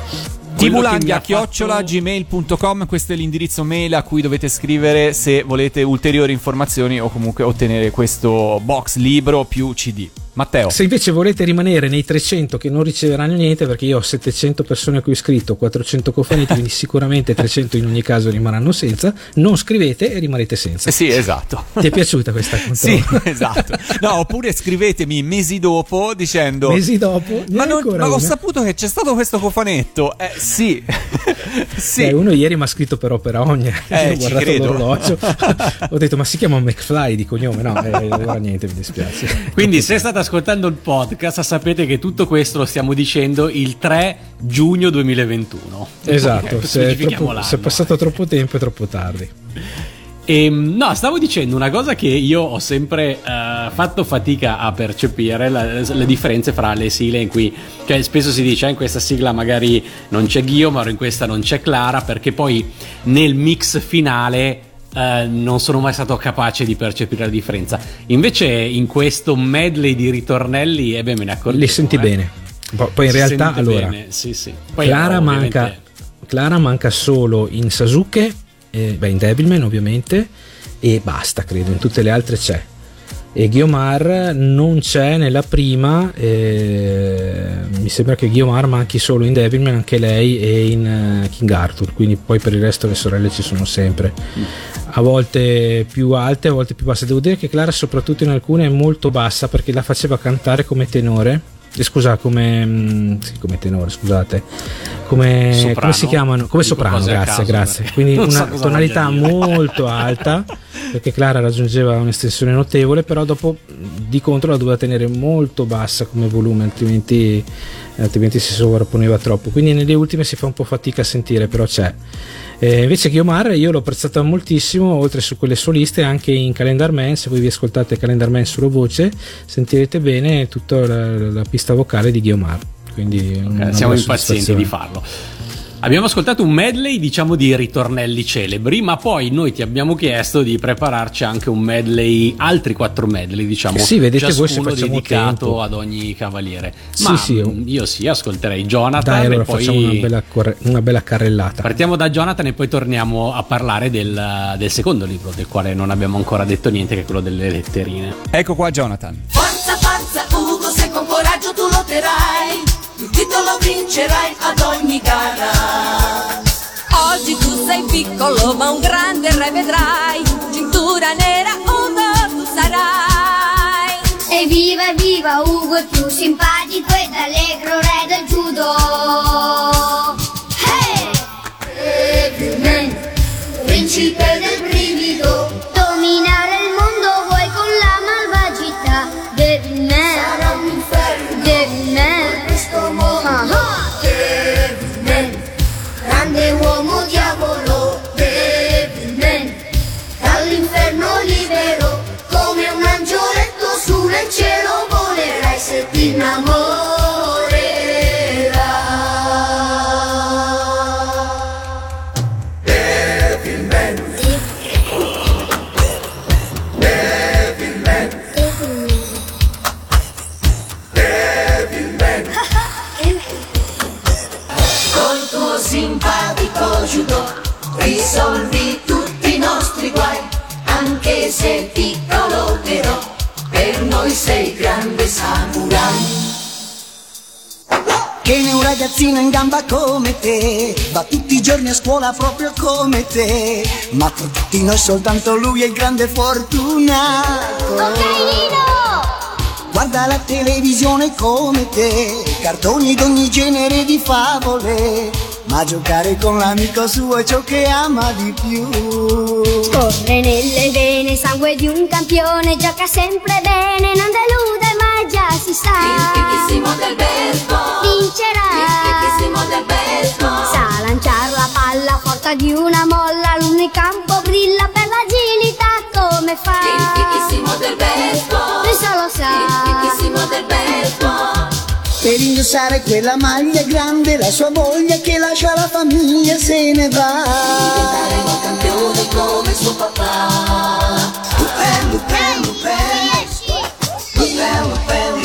Ha chiocciola fatto- gmail.com questo è l'indirizzo mail a cui dovete scrivere se volete ulteriori informazioni o comunque ottenere questo box libro più CD. Matteo. Se invece volete rimanere nei 300 che non riceveranno niente, perché io ho 700 persone a cui ho scritto, 400 cofaneti, quindi [laughs] sicuramente 300 in ogni caso rimarranno senza, non scrivete e rimarrete senza. Eh sì, esatto. Ti è piaciuta questa [laughs] Sì, controllo? esatto. No, oppure scrivetemi mesi dopo dicendo Mesi dopo, Ma, non- ma ho saputo che c'è stato questo cofanetto. Eh sì. sì. Eh, uno ieri mi ha scritto però per ogni Eh, [laughs] ho guardato credo. l'orologio ho detto ma si chiama McFly di cognome no eh, niente mi dispiace Quindi se state ascoltando il podcast sapete che tutto questo lo stiamo dicendo il 3 giugno 2021. esatto Ok, se, troppo- se è passato troppo tempo è troppo tardi Ehm, no, stavo dicendo una cosa che io ho sempre eh, fatto fatica a percepire, la- le differenze fra le sigle in cui, cioè spesso si dice "Ah, in questa sigla magari non c'è Guillaume, o in questa non c'è Clara, perché poi nel mix finale eh, non sono mai stato capace di percepire la differenza. Invece in questo medley di ritornelli, eh beh, me ne accorgo. li senti bene Po- poi in Si realtà allora bene, sì, sì. Poi, Clara, ovviamente- manca, Clara manca solo in Sasuke eh, beh in Devilman ovviamente e basta credo in tutte le altre c'è e Guiomar non c'è nella prima eh, mi sembra che Guiomar manchi solo in Devilman anche lei e in eh, King Arthur quindi poi per il resto le sorelle ci sono sempre a volte più alte a volte più basse. Devo dire che Clara soprattutto in alcune è molto bassa perché la faceva cantare come tenore. Eh, scusa come, mm, sì, come tenore scusate. Come, come si chiamano? Come Dico soprano grazie caso, grazie. quindi [laughs] so una cosa tonalità molto alta [laughs] perché Clara raggiungeva un'estensione notevole però dopo di contro la doveva tenere molto bassa come volume altrimenti, altrimenti si sovrapponeva troppo. Quindi nelle ultime si fa un po' fatica a sentire però c'è eh, invece Guiomar io l'ho apprezzata moltissimo oltre su quelle soliste anche in Calendar Man. Se voi vi ascoltate Calendar Man solo voce sentirete bene tutta la, la pista vocale di Guiomar quindi Eh, siamo impazienti di farlo. Abbiamo ascoltato un medley, diciamo, di ritornelli celebri, ma poi noi ti abbiamo chiesto di prepararci anche un medley, altri quattro medley, diciamo. Sì, vedete voi se dedicato tempo. ad ogni cavaliere. Sì, Ma sì. mh, io sì, ascolterei Jonathan dai allora e poi facciamo una bella, corre- una bella carrellata partiamo da Jonathan e poi torniamo a parlare del, del secondo libro, del quale non abbiamo ancora detto niente, che è quello delle letterine. Ecco qua Jonathan. Forza, vincerai ad ogni gara. Oggi tu sei piccolo, ma un grande re vedrai, cintura nera, Ugo, tu sarai. Evviva, evviva, Ugo è più simpatico ed allegro re del judo. Hey! Devilman, principe del brivido. se ti innamorerà. Devilman. Devilman. Devilman. Col tuo simpatico judo risolvi tutti i nostri guai, anche se piccolo però per noi sei grande samurai. Che ne un ragazzino in gamba come te? Va tutti i giorni a scuola proprio come te. Ma tra tutti noi soltanto lui è il grande fortunato. Ok Nino! Guarda la televisione come te. Cartoni d'ogni genere di favole Ma giocare con l'amico suo è ciò che ama di più Corre nelle vene, sangue di un campione, gioca sempre bene, non delude mai, già si Il sa. fichissimo del baseball, il Vincerà. fichissimo del baseball. Sa lanciare la palla forte di una molla, lui in campo brilla per l'agilità come fa. Indossare quella maglia grande La sua voglia che lascia la famiglia se ne va. Diventare un campione come suo papà. Lupin Lupin, Lupin, Lupin, Lupin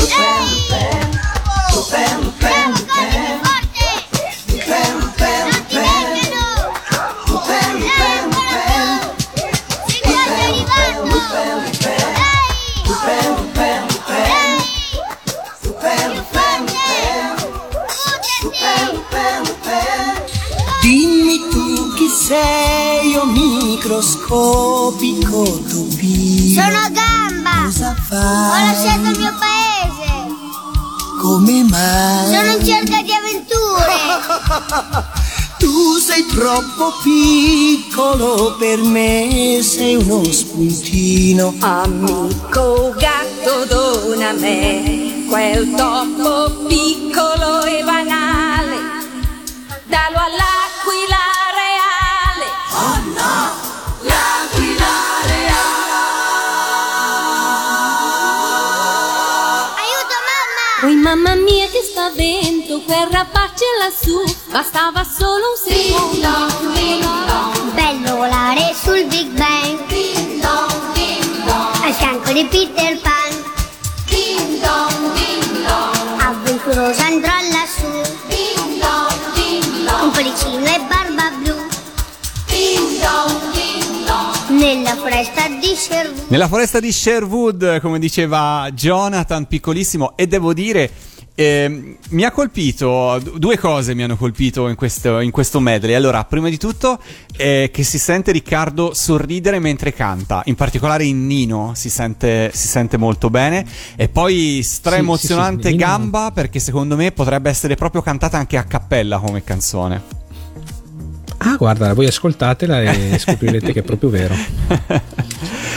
microscopico topino Sono a gamba! Cosa Ho fai? lasciato il mio paese! Come mai? Sono in cerca di avventure! [laughs] Tu sei troppo piccolo per me, sei uno spuntino. Amico gatto dona a me quel topo piccolo e banale, dallo all'aquila reale. Aiuto mamma! Mia che spavento, quel rapace lassù, bastava solo un secondo. Bello volare sul Big Bang Al fianco di Peter Pan di Sherwood Nella foresta di Sherwood, come diceva Jonathan, piccolissimo, e devo dire. ehm, mi ha colpito due cose mi hanno colpito in questo, in questo medley. Allora, prima di tutto, eh, che si sente Riccardo sorridere mentre canta, in particolare in Nino si sente, si sente molto bene. E poi stra Sì, sì, sì, Gamba, perché secondo me potrebbe essere proprio cantata anche a cappella come canzone. Ah, guarda, voi ascoltatela e [laughs] scoprirete che è proprio vero.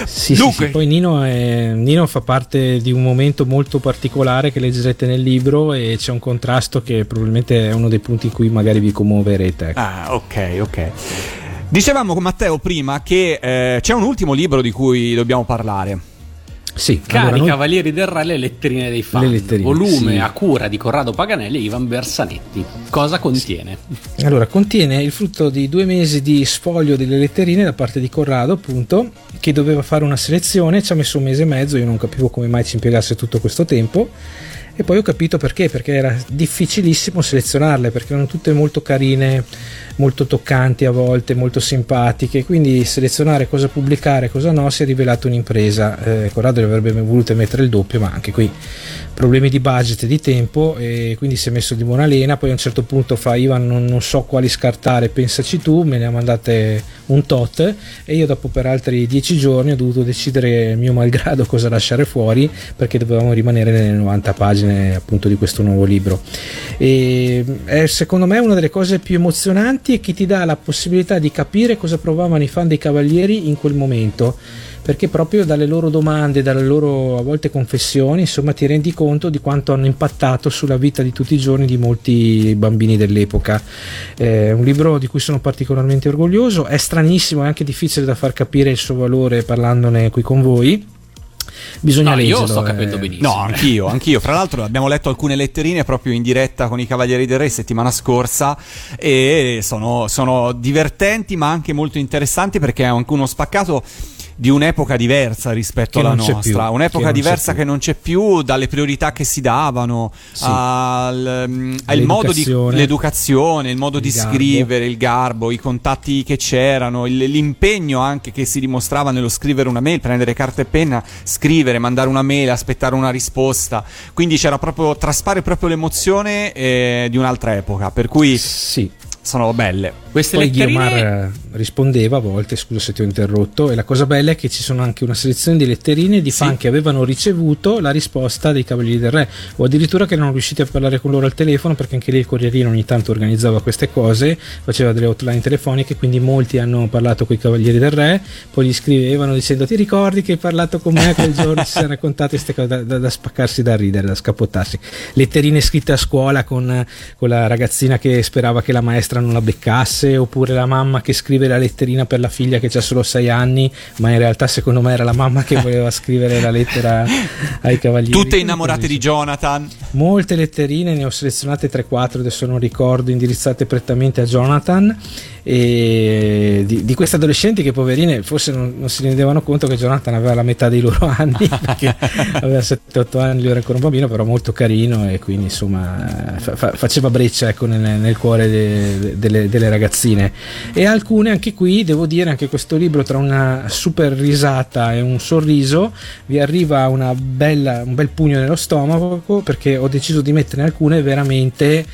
Sì, sì, sì, poi Nino, è- Nino fa parte di un momento molto particolare che leggerete nel libro e c'è un contrasto che probabilmente è uno dei punti in cui magari vi commuoverete. ecco. Ah, ok, ok. Dicevamo con Matteo prima che eh, c'è un ultimo libro di cui dobbiamo parlare. Sì, Cari allora noi- Cavalieri del Re, le letterine dei fan. Le letterine, volume sì. a cura di Corrado Paganelli e Ivan Bersanetti. Cosa contiene? Allora, contiene il frutto di due mesi di sfoglio delle letterine da parte di Corrado, appunto, che doveva fare una selezione, ci ha messo un mese e mezzo, io non capivo come mai ci impiegasse tutto questo tempo. E poi ho capito perché, perché era difficilissimo selezionarle, perché erano tutte molto carine, molto toccanti a volte, molto simpatiche, quindi selezionare cosa pubblicare e cosa no si è rivelato un'impresa. Eh, Corrado le avrebbe volute mettere il doppio, ma anche qui problemi di budget e di tempo e quindi si è messo di buona lena. Poi a un certo punto fa Ivan non, non so quali scartare pensaci tu me ne ha mandate un tot e io dopo per altri dieci giorni ho dovuto decidere mio malgrado [laughs] cosa lasciare fuori perché dovevamo rimanere nelle 90 pagine appunto di questo nuovo libro e è secondo me una delle cose più emozionanti e che ti dà la possibilità di capire cosa provavano i fan dei Cavalieri in quel momento perché proprio dalle loro domande, dalle loro a volte confessioni, insomma, ti rendi conto di quanto hanno impattato sulla vita di tutti i giorni di molti bambini dell'epoca. È un libro di cui sono particolarmente orgoglioso, è stranissimo, è anche difficile da far capire il suo valore parlandone qui con voi. Bisogna No, io leggerlo. sto eh. capendo benissimo. No, anch'io, anch'io. Fra l'altro abbiamo letto alcune letterine proprio in diretta con i Cavalieri del Re settimana scorsa e sono, sono divertenti ma anche molto interessanti perché è anche uno spaccato di un'epoca diversa rispetto Che alla nostra, più, un'epoca che diversa che non c'è più dalle priorità che si davano Sì. al, mm, al modo di L'educazione. l'educazione, il modo Il di garbo. scrivere, il garbo, i contatti che c'erano, il- l'impegno anche che si dimostrava nello scrivere una mail, prendere carta e penna, scrivere, mandare una mail, aspettare una risposta. Quindi c'era proprio traspare proprio l'emozione eh, di un'altra epoca, per cui Sì. sono belle. Queste Poi letterine Guiomar eh, rispondeva a volte, scusa se ti ho interrotto, e la cosa bella è che ci sono anche una selezione di letterine di fan che avevano ricevuto la risposta dei Cavalieri del Re, o addirittura che erano riusciti a parlare con loro al telefono, perché anche lì il Corrierino ogni tanto organizzava queste cose, faceva delle hotline telefoniche, quindi molti hanno parlato con i Cavalieri del Re, poi gli scrivevano dicendo ti ricordi che hai parlato con me quel giorno, ci siamo raccontate queste cose da, da- da spaccarsi da ridere, da scapottarsi. Letterine scritte a scuola con, con la ragazzina che sperava che la maestra non la beccasse, oppure la mamma che scrive la letterina per la figlia che ha solo 6 anni, ma in realtà secondo me era la mamma che voleva scrivere la lettera ai cavalieri. Tutte innamorate di Jonathan. Molte letterine, ne ho selezionate 3-4, adesso non ricordo, indirizzate prettamente a Jonathan e di, di queste adolescenti che poverine forse non, non si rendevano conto che Jonathan aveva la metà dei loro [laughs] anni, perché aveva 7-8 anni, lui era ancora un bambino, però molto carino e quindi insomma fa- fa- faceva breccia ecco, nel, nel cuore de- delle, delle ragazzine. E alcune anche qui, devo dire, anche questo libro tra una super risata e un sorriso vi arriva bella, un bel pugno nello stomaco perché ho deciso di metterne alcune veramente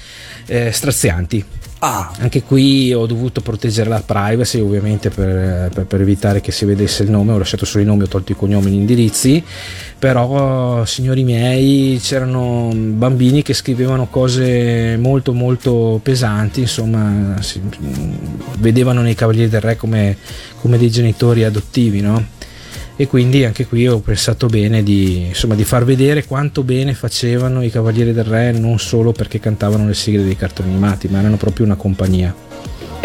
eh, strazianti. Ah, Anche qui ho dovuto proteggere la privacy, ovviamente per, per- per evitare che si vedesse il nome, ho lasciato solo i nomi, ho tolto i cognomi e gli indirizzi, però signori miei c'erano bambini che scrivevano cose molto molto pesanti, insomma si- vedevano nei Cavalieri del Re come, come dei genitori adottivi, no? E quindi anche qui ho pensato bene di, insomma, di far vedere quanto bene facevano i Cavalieri del Re, non solo perché cantavano le sigle dei cartoni animati, ma erano proprio una compagnia.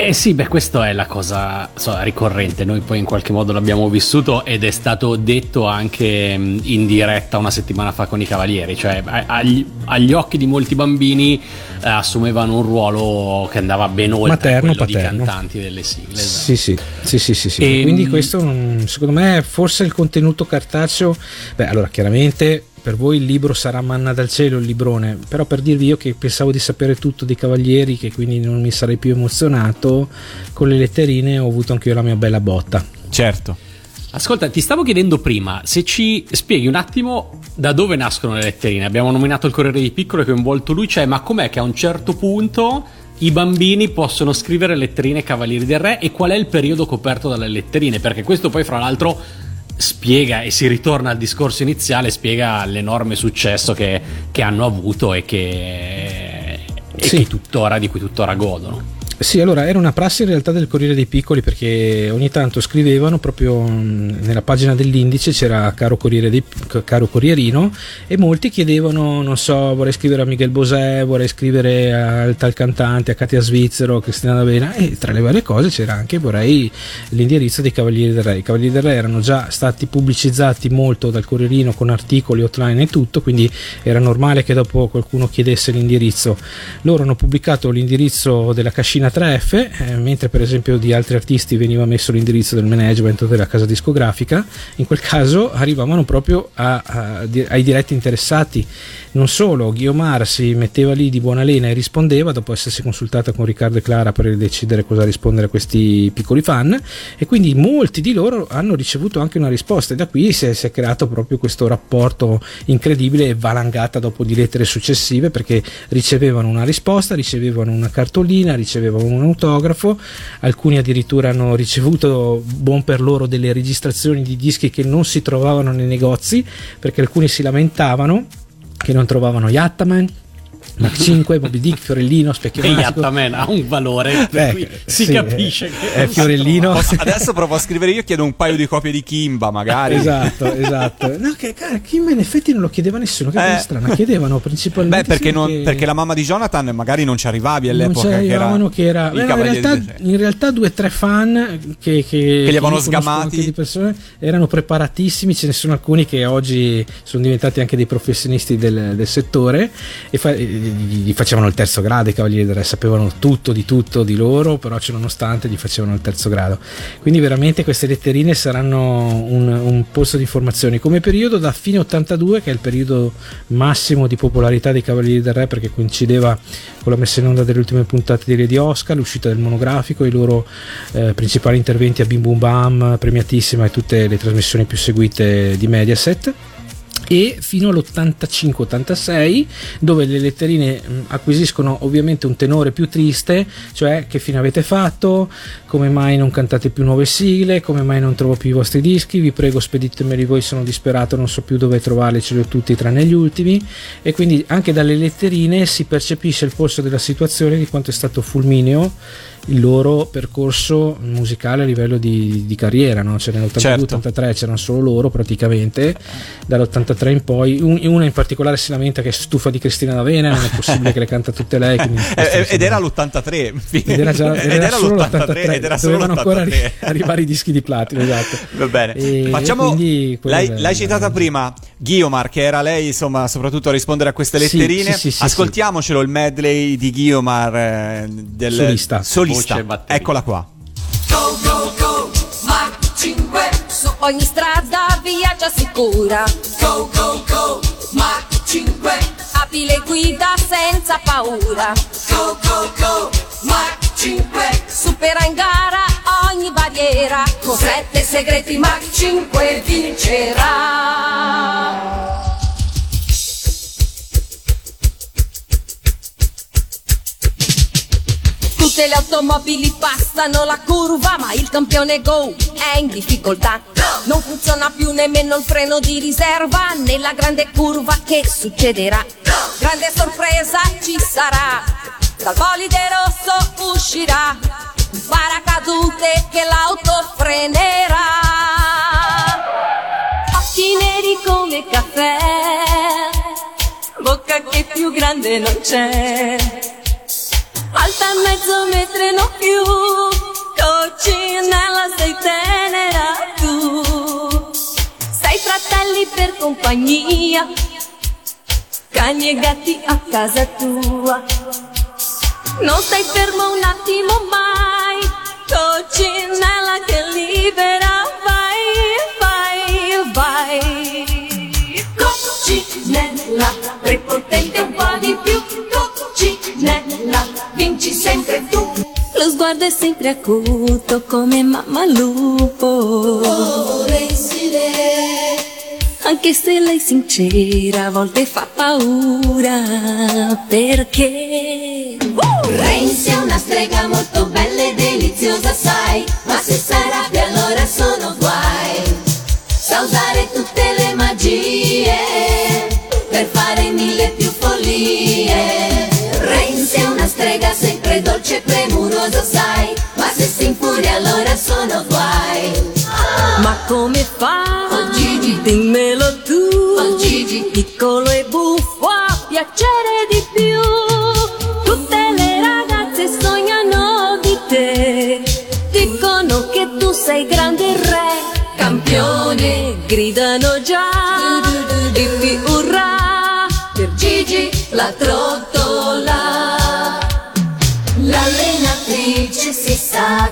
Eh sì, beh, questa è la cosa insomma, ricorrente. Noi poi in qualche modo l'abbiamo vissuto ed è stato detto anche in diretta una settimana fa con i Cavalieri. Cioè, agli, agli occhi di molti bambini eh, assumevano un ruolo che andava ben oltre Materno, quello paterno. di cantanti delle sigle. esatto. Sì, sì, sì, sì, sì, sì. Ehm, Quindi questo mm, secondo me forse il contenuto cartaceo, beh allora chiaramente per voi il libro sarà manna dal cielo il librone, però per dirvi io che pensavo di sapere tutto dei cavalieri, che quindi non mi sarei più emozionato, con le letterine ho avuto anche io la mia bella botta. certo. Ascolta, ti stavo chiedendo prima se ci spieghi un attimo da dove nascono le letterine. Abbiamo nominato il Corriere di Piccolo e coinvolto lui, cioè, ma com'è che a un certo punto i bambini possono scrivere letterine ai Cavalieri del Re e qual è il periodo coperto dalle letterine? Perché questo poi, fra l'altro, spiega e si ritorna al discorso iniziale, spiega l'enorme successo che, che hanno avuto e che, e Sì. che tuttora, di cui tuttora godono. Sì, allora era una prassi in realtà del Corriere dei Piccoli perché ogni tanto scrivevano proprio mh, nella pagina dell'indice c'era caro, dei, caro Corrierino e molti chiedevano, non so, vorrei scrivere a Miguel Bosè, vorrei scrivere al tal cantante, a Katia Svizzero, a Cristina D'Avena e tra le varie cose c'era anche vorrei l'indirizzo dei Cavalieri del Re. I Cavalieri del Re erano già stati pubblicizzati molto dal Corrierino con articoli, hotline e tutto, quindi era normale che dopo qualcuno chiedesse l'indirizzo. Loro hanno pubblicato l'indirizzo della cascina 3F, eh, mentre per esempio di altri artisti veniva messo l'indirizzo del management della casa discografica, in quel caso arrivavano proprio a- a- ai diretti interessati. Non solo, Guiomar si metteva lì di buona lena e rispondeva dopo essersi consultata con Riccardo e Clara per decidere cosa rispondere a questi piccoli fan e quindi molti di loro hanno ricevuto anche una risposta e da qui si è, si è creato proprio questo rapporto incredibile e valangata dopo di lettere successive perché ricevevano una risposta, ricevevano una cartolina, ricevevano un autografo, alcuni addirittura hanno ricevuto, buon per loro, delle registrazioni di dischi che non si trovavano nei negozi perché alcuni si lamentavano che non trovavano Yattaman, Mach 5, Moby Dick, Fiorellino, Specchio E Magico. Yattaman ha un valore, per Eh, cui si sì, capisce eh, che eh, Fiorellino. Posso- adesso [laughs] provo a scrivere io, chiedo un paio di copie di Kimba, magari. Esatto, esatto. No, che cara, Kim in effetti non lo chiedeva nessuno, che cosa Eh. strana, chiedevano principalmente Beh, perché, sì, non- che- perché la mamma di Jonathan magari non ci arrivavi non all'epoca. ci che era arrivavano che era, Beh, in, realtà, del Re. in realtà due o tre fan che, che, che li avevano sgamati. di persone erano preparatissimi ce ne sono alcuni che oggi sono diventati anche dei professionisti del, del settore e fa- gli, facevano il terzo grado, i Cavalieri del Re sapevano tutto di tutto di loro, però ciononostante gli facevano il terzo grado. Quindi veramente queste letterine saranno un, un pozzo di informazioni. Come periodo da fine 82, che è il periodo massimo di popolarità dei Cavalieri del Re, perché coincideva con la messa in onda delle ultime puntate di Lady Oscar, l'uscita del monografico, i loro eh, principali interventi a Bim Bum Bam, premiatissima e tutte le trasmissioni più seguite di Mediaset e fino all'85-86 dove le letterine acquisiscono ovviamente un tenore più triste cioè che fine avete fatto? Come mai non cantate più nuove sigle? Come mai non trovo più i vostri dischi? Vi prego speditemeli voi sono disperato non so più dove trovarli ce li ho tutti tranne gli ultimi. E quindi anche dalle letterine si percepisce il polso della situazione di quanto è stato fulmineo il loro percorso musicale a livello di, di carriera, no? cioè nell'82-83 Certo. c'erano solo loro praticamente, dall'83 in poi, un- una in particolare si lamenta che è stufa di Cristina D'Avena, non è possibile che le canta tutte lei. [laughs] Eh, eh, mi ed era sembra- l'83 ed era, già, ed era solo l'83 l'83 ed era solo dovevano ancora l'83 arri- arrivare i dischi di platino esatto Va bene, E- facciamo. e L'hai, è- l'hai citata prima, Guiomar, che era lei, insomma, soprattutto a rispondere a queste letterine. sì, sì, sì, Ascoltiamocelo il medley di Guiomar eh, del Solista. solista. Batteria. Eccola qua. Go, go, go, Mach 5 Su ogni strada viaggia sicura. Go, go, go, Mach 5 Apri le guida senza paura. Go, go, go, Mach 5 Supera in gara ogni barriera. Con sette segreti Mach 5 vincerà Tutte le automobili passano la curva, ma il campione Go è in difficoltà. Non funziona più nemmeno il freno di riserva nella grande curva che succederà. Grande sorpresa ci sarà. Dal bolide rosso uscirà un paracadute che l'auto frenerà. Occhi neri come caffè, bocca che più grande non c'è. Alta mezzo metro e non più, coccinella sei tenera tu. Sei fratelli per compagnia, cani e gatti a casa tua. Non stai fermo un attimo mai, coccinella che libera, vai, vai, vai. Coccinella, prepotente un po' di più. Coccinella, vinci sempre tu. Lo sguardo è sempre acuto come mamma lupo. Anche se lei sincera a volte fa paura perché Renzi è una strega molto bella e deliziosa, sai. Ma se sai rabbia allora sono guai. Sa usare tutte le magie strega sempre dolce e premurosa, sai. Ma se si infuria allora sono guai. Ma come fa? Oh, Gigi. Dimmelo tu Oh, Gigi. Piccolo e buffo a piacere di più Tutte le ragazze sognano di te Dicono che tu sei grande re Campione Gridano già Dimmi urrà Per Gigi la trottola.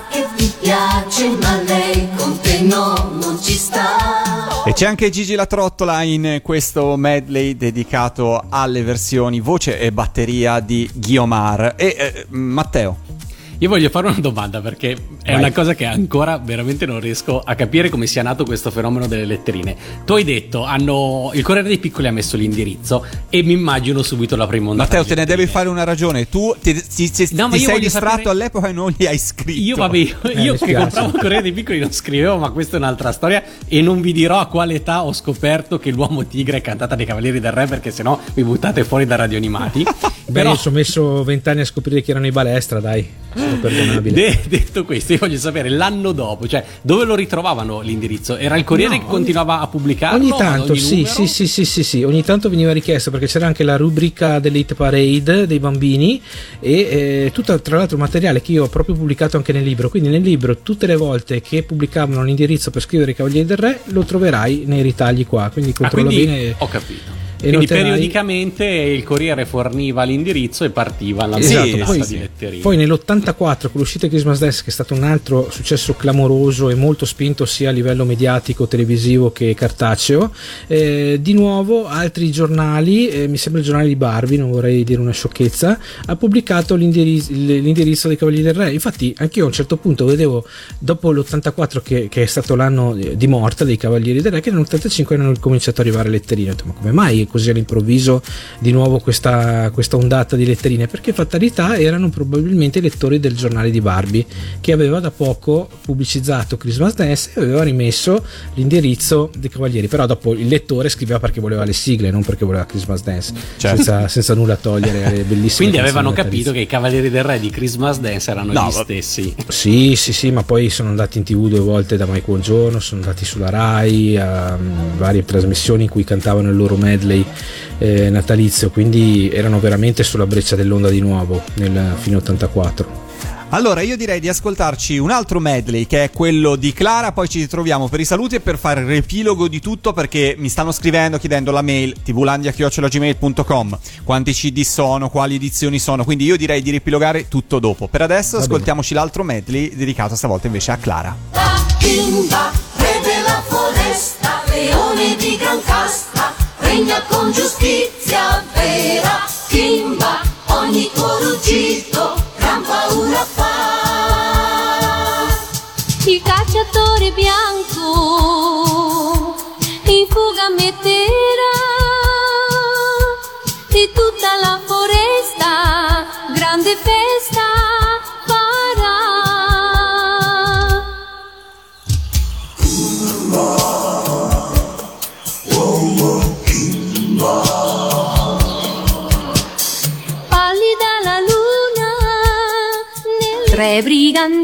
Che ti piace, ma lei con te no, non ci sta. E c'è anche Gigi La Trottola in questo medley dedicato alle versioni voce e batteria di Guiomar. E eh, Matteo. Io voglio fare una domanda perché è Vai. una cosa che ancora veramente non riesco a capire come sia nato questo fenomeno delle letterine. Tu hai detto, hanno, il Corriere dei Piccoli ha messo l'indirizzo e mi immagino subito la prima ondata. Matteo, te ne devi fare una ragione. Tu ti, ti- ti- No, ti sei distratto sapere- all'epoca e non li hai scritto. Io, vabbè, io, Eh, io che compravo il Corriere dei Piccoli non scrivevo, ma questa è un'altra storia. E non vi dirò a quale età ho scoperto che l'uomo tigre è cantata dei Cavalieri del Re, perché sennò mi buttate fuori da Radio Animati. [laughs] Beh, ci ho messo vent'anni a scoprire che erano i balestra dai [laughs] sono perdonabili De- detto questo, io voglio sapere l'anno dopo, cioè dove lo ritrovavano l'indirizzo? Era il Corriere No, che continuava a pubblicarlo? Ogni tanto, ogni sì, sì, sì, sì, sì, sì, ogni tanto veniva richiesto perché c'era anche la rubrica dell'Hit Parade dei bambini e eh, tutto tra l'altro materiale che io ho proprio pubblicato anche nel libro. Quindi nel libro tutte le volte che pubblicavano l'indirizzo per scrivere i Cavalieri del Re lo troverai nei ritagli qua. Quindi Ah, controlla quindi bene. ho capito. E Quindi noterai- periodicamente il Corriere forniva l'indirizzo e partiva la Esatto, massa poi di letterine. Poi nell'84 con l'uscita di Christmas Dance che è stato un altro successo clamoroso e molto spinto sia a livello mediatico, televisivo che cartaceo, eh, di nuovo altri giornali, eh, mi sembra il giornale di Barbie, non vorrei dire una sciocchezza, ha pubblicato l'indirizzo, l'indirizzo dei Cavalieri del Re. Infatti anch'io a un certo punto vedevo, dopo l'84 che, che è stato l'anno di morte dei Cavalieri del Re, che nell'85 erano cominciato ad arrivare letterine. Ho detto, ma come mai così all'improvviso di nuovo questa, questa ondata di letterine? Perché fatalità erano probabilmente i lettori del giornale di Barbie che aveva da poco pubblicizzato Christmas Dance e aveva rimesso l'indirizzo dei Cavalieri. Però dopo il lettore scriveva perché voleva le sigle, non perché voleva Christmas Dance, Certo. senza, senza nulla togliere alle bellissime Quindi avevano capito che i Cavalieri del Re di Christmas Dance erano No, gli stessi. Sì, sì, sì, ma poi sono andati in tv due volte da Mike Buongiorno, sono andati sulla Rai, a varie trasmissioni in cui cantavano il loro medley eh, natalizio, quindi erano veramente sulla breccia dell'onda di nuovo nel fine 84. Allora, io direi di ascoltarci un altro medley che è quello di Clara, poi ci ritroviamo per i saluti e per fare il riepilogo di tutto perché mi stanno scrivendo chiedendo la mail tvlandia.gmail.com quanti CD sono, quali edizioni sono, quindi io direi di riepilogare tutto dopo. Per adesso bene. ascoltiamoci l'altro medley dedicato stavolta invece a Clara. La bimba, re della foresta, leone di gran regna con giustizia vera. Kimba, ogni tuo ruggito, gran paura fa. Il cacciatore bianco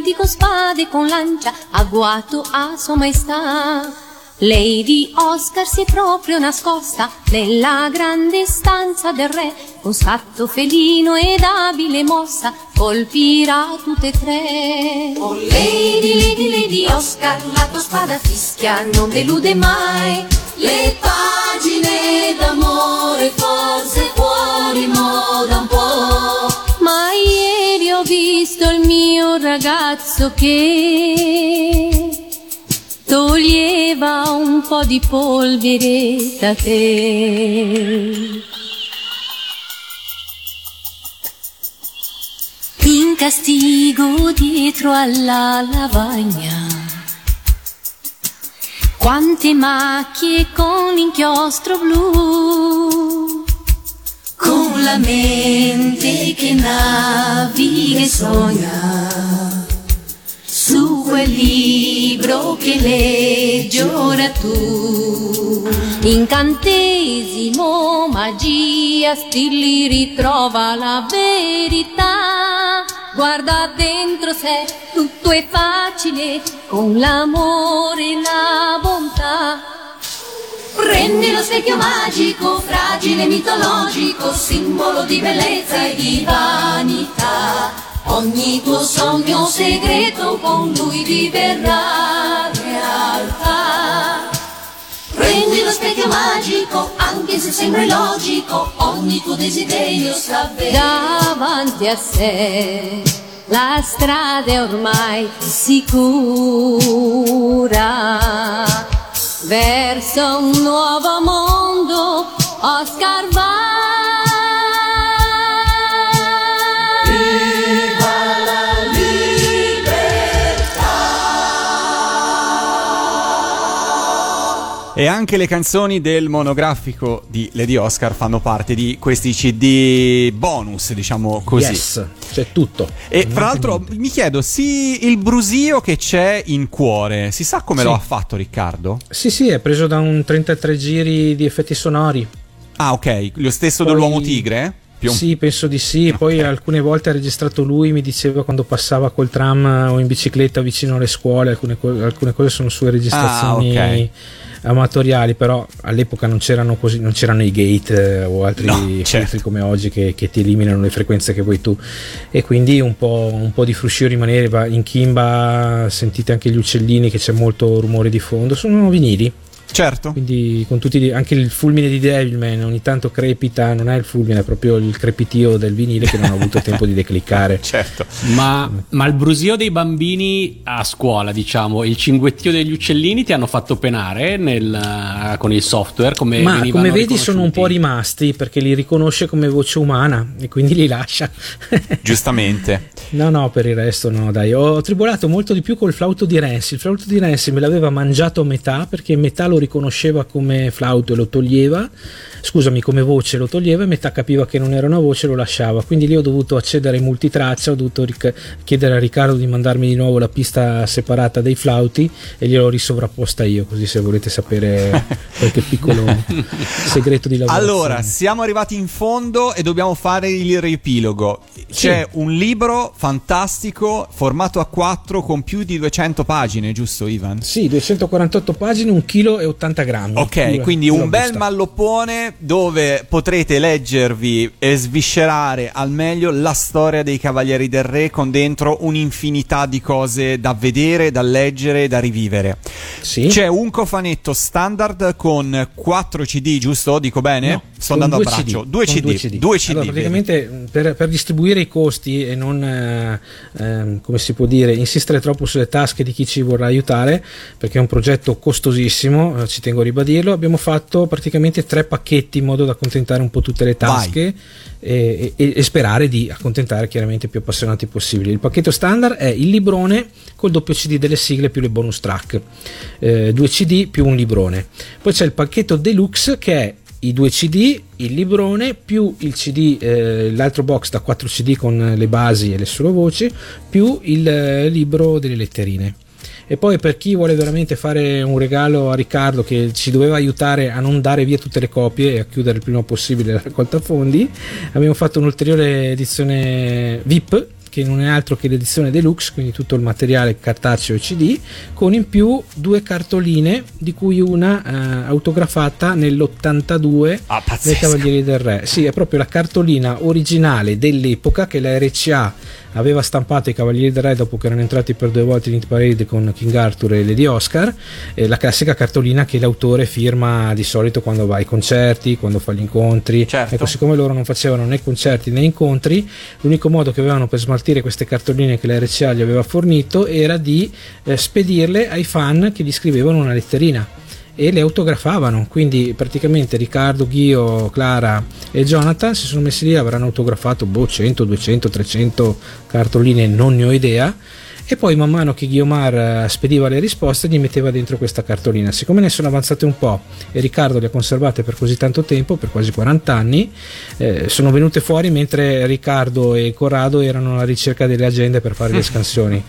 briganti con spade e con lancia agguato a sua maestà. Lady Oscar si è proprio nascosta nella grande stanza del re, con scatto felino ed abile mossa colpirà tutte e tre. Oh Lady, Lady, Lady Oscar, la tua spada fischia non delude mai. Le pagine d'amore forse fuori moda un po'. Mio ragazzo che toglieva un po' di polvere da te. In castigo dietro alla lavagna, quante macchie con l'inchiostro blu. Con la mente che naviga e sogna su quel libro che leggi ora tu. Incantesimo, magia, stilli ritrova la verità. Guarda dentro sé, tutto è facile, con l'amore e la bontà. Prendi lo specchio magico, fragile, mitologico, simbolo di bellezza e di vanità. Ogni tuo sogno segreto con lui diverrà realtà. Prendi lo specchio magico, anche se sembra illogico, ogni tuo desiderio sta davanti a sé. La strada è ormai sicura verso un nuovo mondo. Oscar E anche le canzoni del monografico di Lady Oscar fanno parte di questi CD bonus, diciamo così. Yes, c'è tutto. E manca l'altro mi chiedo, sì, il brusio che c'è in cuore, si sa come Sì. lo ha fatto Riccardo? Sì, sì, è preso da un 33 giri di effetti sonori. Ah, ok, lo stesso Poi- dell'uomo tigre? Più o- Sì, penso di sì. Poi alcune volte ha registrato lui, mi diceva quando passava col tram o in bicicletta vicino alle scuole, alcune, co- alcune cose sono sue registrazioni Ah, ok. Amatoriali, però all'epoca non c'erano, così, non c'erano i gate eh, o altri No, filtri certo. come oggi che, che ti eliminano le frequenze che vuoi tu. E quindi un po', un po' di fruscio rimaneva. In Kimba sentite anche gli uccellini che c'è molto rumore di fondo. Sono vinili. Certo. Quindi con tutti anche il fulmine di Devilman ogni tanto crepita, non è il fulmine, è proprio il crepitio del vinile che non ho avuto [laughs] tempo di decliccare. Certo. Ma, ma il brusio dei bambini a scuola, diciamo, il cinguettio degli uccellini ti hanno fatto penare nel, eh, con il software? Come Ma come vedi sono un po' rimasti perché li riconosce come voce umana e quindi li lascia. [laughs] Giustamente. No, no, per il resto no, dai. Ho tribolato molto di più col flauto di Renzi. Il flauto di Renzi me l'aveva mangiato a metà perché metà lo riconosceva come flauto e lo toglieva. Scusami, come voce lo toglieva e metà capiva che non era una voce e lo lasciava. Quindi lì ho dovuto accedere ai multitraccia, ho dovuto ric- chiedere a Riccardo di mandarmi di nuovo la pista separata dei flauti e gliel'ho risovrapposta io, così se volete sapere [laughs] qualche piccolo segreto di lavoro. Allora, siamo arrivati in fondo e dobbiamo fare il riepilogo. C'è un libro fantastico, formato A4 con più di 200 pagine, giusto Ivan? Sì, 248 pagine, 1 kg e 80 grammi. Ok, quindi un bel busta. malloppone dove potrete leggervi e sviscerare al meglio la storia dei Cavalieri del Re con dentro un'infinità di cose da vedere, da leggere, da rivivere. Sì. C'è un cofanetto standard con 4 CD, giusto? Dico bene? No, Sto andando a due braccio. CD, 2 con CD. Due CD. Allora, praticamente per, per distribuire i costi e non, eh, ehm, come si può dire, insistere troppo sulle tasche di chi ci vorrà aiutare, perché è un progetto costosissimo, eh, ci tengo a ribadirlo, abbiamo fatto praticamente tre pacchetti in modo da accontentare un po' tutte le tasche e, e- e sperare di accontentare chiaramente più appassionati possibili. Il pacchetto standard è il librone col doppio CD delle sigle più le bonus track, eh, due CD più un librone. Poi c'è il pacchetto deluxe che è i due CD, il librone più il CD, eh, l'altro box da 4 CD con le basi e le solo voci, più il eh, libro delle letterine. E poi per chi vuole veramente fare un regalo a Riccardo che ci doveva aiutare a non dare via tutte le copie e a chiudere il prima possibile la raccolta fondi, abbiamo fatto un'ulteriore edizione VIP che non è altro che l'edizione deluxe, quindi tutto il materiale cartaceo e CD, con in più due cartoline, di cui una eh, autografata nell'82 Ah, dei. Cavalieri del Re. Sì, è proprio la cartolina originale dell'epoca che la RCA aveva stampato i Cavalieri del Re dopo che erano entrati per due volte in Hit Parade con King Arthur e Lady Oscar. eh, la classica cartolina che l'autore firma di solito quando va ai concerti, quando fa gli incontri. Certo. Ecco, siccome loro non facevano né concerti né incontri, l'unico modo che avevano per smaltire queste cartoline che la RCA gli aveva fornito era di eh, spedirle ai fan che gli scrivevano una letterina e le autografavano. Quindi praticamente Riccardo, Ghio, Clara e Jonathan si sono messi lì, avranno autografato boh, 100, 200, 300 cartoline, non ne ho idea. E poi man mano che Guiomar eh, spediva le risposte gli metteva dentro questa cartolina. Siccome ne sono avanzate un po' e Riccardo le ha conservate per così tanto tempo, per quasi 40 anni, eh, sono venute fuori mentre Riccardo e Corrado erano alla ricerca delle agende per fare le [laughs] scansioni.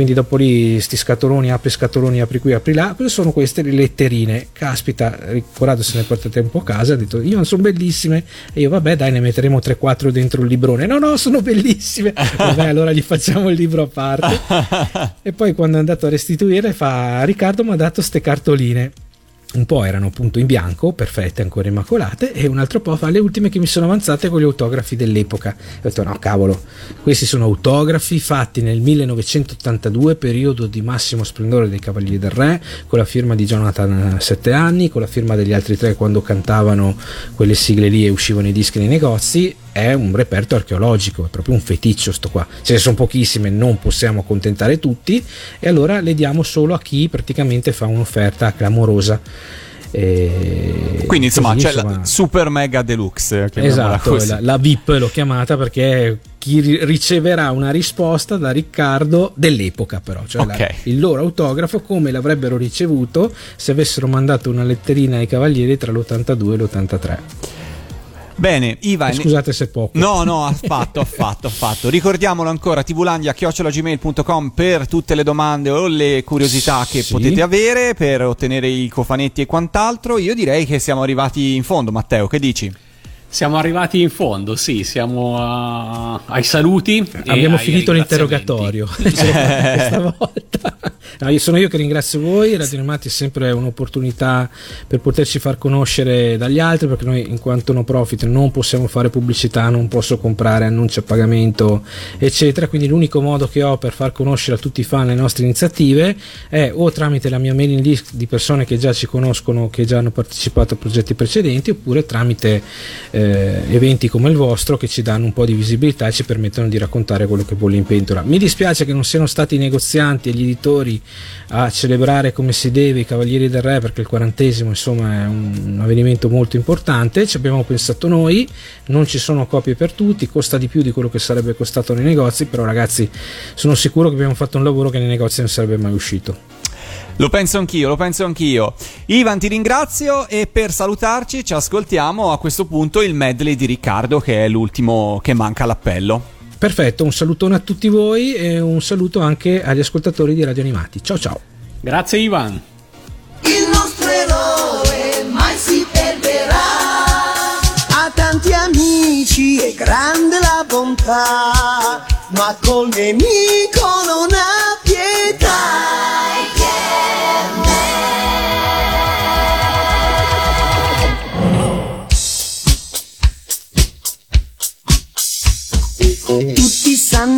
Quindi dopo lì sti scatoloni, apri scatoloni, apri qui, apri là. Sono queste? Le letterine. Caspita, Corrado se ne è portate un po' a casa, ha detto io non sono bellissime. E io vabbè dai ne metteremo 3-4 dentro il librone. No no sono bellissime. Vabbè allora gli facciamo il libro a parte. [laughs] e poi quando è andato a restituire fa Riccardo mi ha dato ste cartoline un po' erano appunto in bianco, perfette, ancora immacolate, e un altro po' fa le ultime che mi sono avanzate con gli autografi dell'epoca. Ho detto: no, cavolo, questi sono autografi fatti nel 1982, periodo di massimo splendore dei Cavalieri del Re, con la firma di Jonathan eh, Sette Anni, con la firma degli altri tre quando cantavano quelle sigle lì e uscivano i dischi nei negozi. È un reperto archeologico, è proprio un feticcio sto qua. Ce ne sono pochissime, non possiamo accontentare tutti, e allora le diamo solo a chi praticamente fa un'offerta clamorosa. E Quindi insomma così, c'è la insomma, super mega deluxe. Esatto, la, la VIP l'ho chiamata perché chi ri- riceverà una risposta da Riccardo dell'epoca però, cioè la- Ok. il loro autografo come l'avrebbero ricevuto se avessero mandato una letterina ai cavalieri tra l'82 e l'83. Bene, Ivan. Scusate se poco. No, no, affatto, affatto, affatto. Ricordiamolo ancora, tvlandia.gmail.com per tutte le domande o le curiosità che Sì. potete avere, per ottenere i cofanetti e quant'altro. Io direi che siamo arrivati in fondo, Matteo, che dici? Siamo arrivati in fondo, sì, siamo a- ai saluti. Abbiamo finito l'interrogatorio [laughs] questa volta. No, sono io che ringrazio voi. Radio Animati è sempre un'opportunità per poterci far conoscere dagli altri perché noi, in quanto no profit, non possiamo fare pubblicità, non posso comprare annunci a pagamento, eccetera. Quindi l'unico modo che ho per far conoscere a tutti i fan le nostre iniziative è o tramite la mia mailing list di persone che già ci conoscono, che già hanno partecipato a progetti precedenti, oppure tramite eh, eventi come il vostro che ci danno un po' di visibilità e ci permettono di raccontare quello che bolle in pentola. Mi dispiace che non siano stati i negozianti e gli editori a celebrare come si deve i Cavalieri del Re perché il quarantesimo insomma è un, un avvenimento molto importante, ci abbiamo pensato noi, non ci sono copie per tutti, costa di più di quello che sarebbe costato nei negozi, però ragazzi sono sicuro che abbiamo fatto un lavoro che nei negozi non sarebbe mai uscito. Lo penso anch'io, lo penso anch'io. Ivan, ti ringrazio e per salutarci ci ascoltiamo a questo punto il medley di Riccardo che è l'ultimo che manca all'appello. Perfetto, un salutone a tutti voi e un saluto anche agli ascoltatori di Radio Animati. Ciao ciao! Grazie Ivan. Il nostro eroe mai si perderà. Ha tanti amici e grande la bontà, ma col nemico non ha pietà.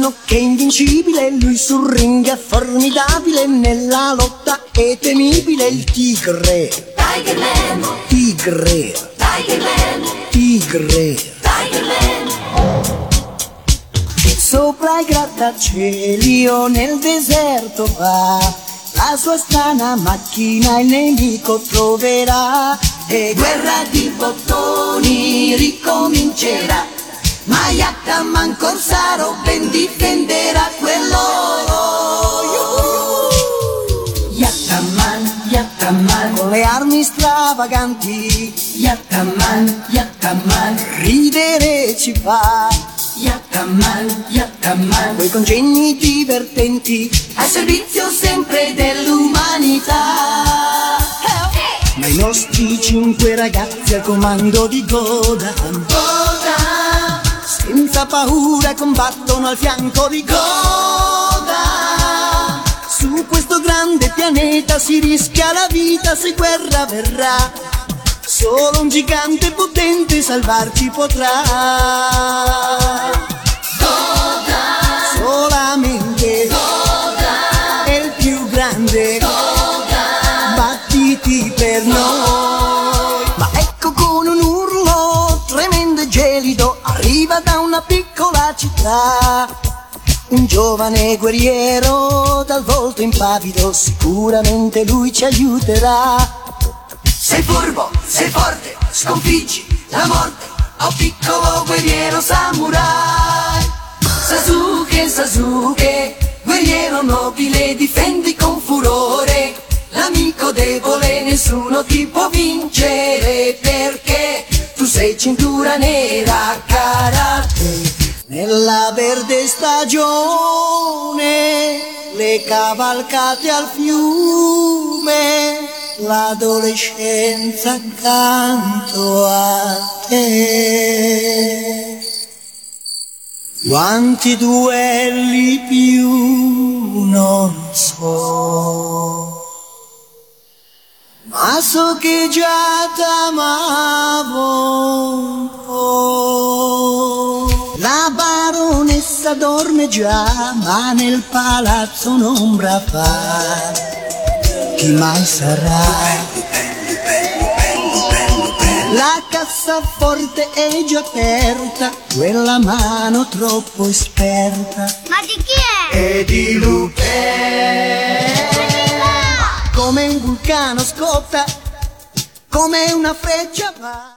Sanno che è invincibile, lui sul ring è formidabile, nella lotta è temibile il tigre. Tiger Man, Tigre, Tiger Man, tigre. Tiger Man. Sopra i grattacieli o nel deserto va. La sua strana macchina il nemico troverà. E guerra di bottoni ricomincerà. Ma Yattaman Corsaro ben difenderà quell'oro. Yattaman, Yattaman Con le armi stravaganti. Yattaman, Yattaman Ridere ci fa. Yattaman, Yattaman Quei congegni divertenti. Al servizio sempre dell'umanità. Ma i nostri cinque ragazzi al comando di Godan Senza paura combattono al fianco di Godan Su questo grande pianeta si rischia la vita se guerra verrà. Solo un gigante potente salvarci potrà. Solamente è il più grande. Battiti per noi piccola città un giovane guerriero dal volto impavido, sicuramente lui ci aiuterà. Sei furbo, sei forte, sconfiggi la morte, oh piccolo guerriero samurai. Sasuke, Sasuke, guerriero nobile, difendi con furore. L'amico debole nessuno ti può vincere perché sei cintura nera karate. Nella verde stagione, le cavalcate al fiume, l'adolescenza accanto a te. Quanti duelli più non so, ma so che già t'amavo. La baronessa dorme già, ma nel palazzo un'ombra fa. Chi mai sarà? La cassaforte è già aperta, quella mano troppo esperta. Ma di chi è? E di Lupe Come un vulcano scoppia Come una freccia va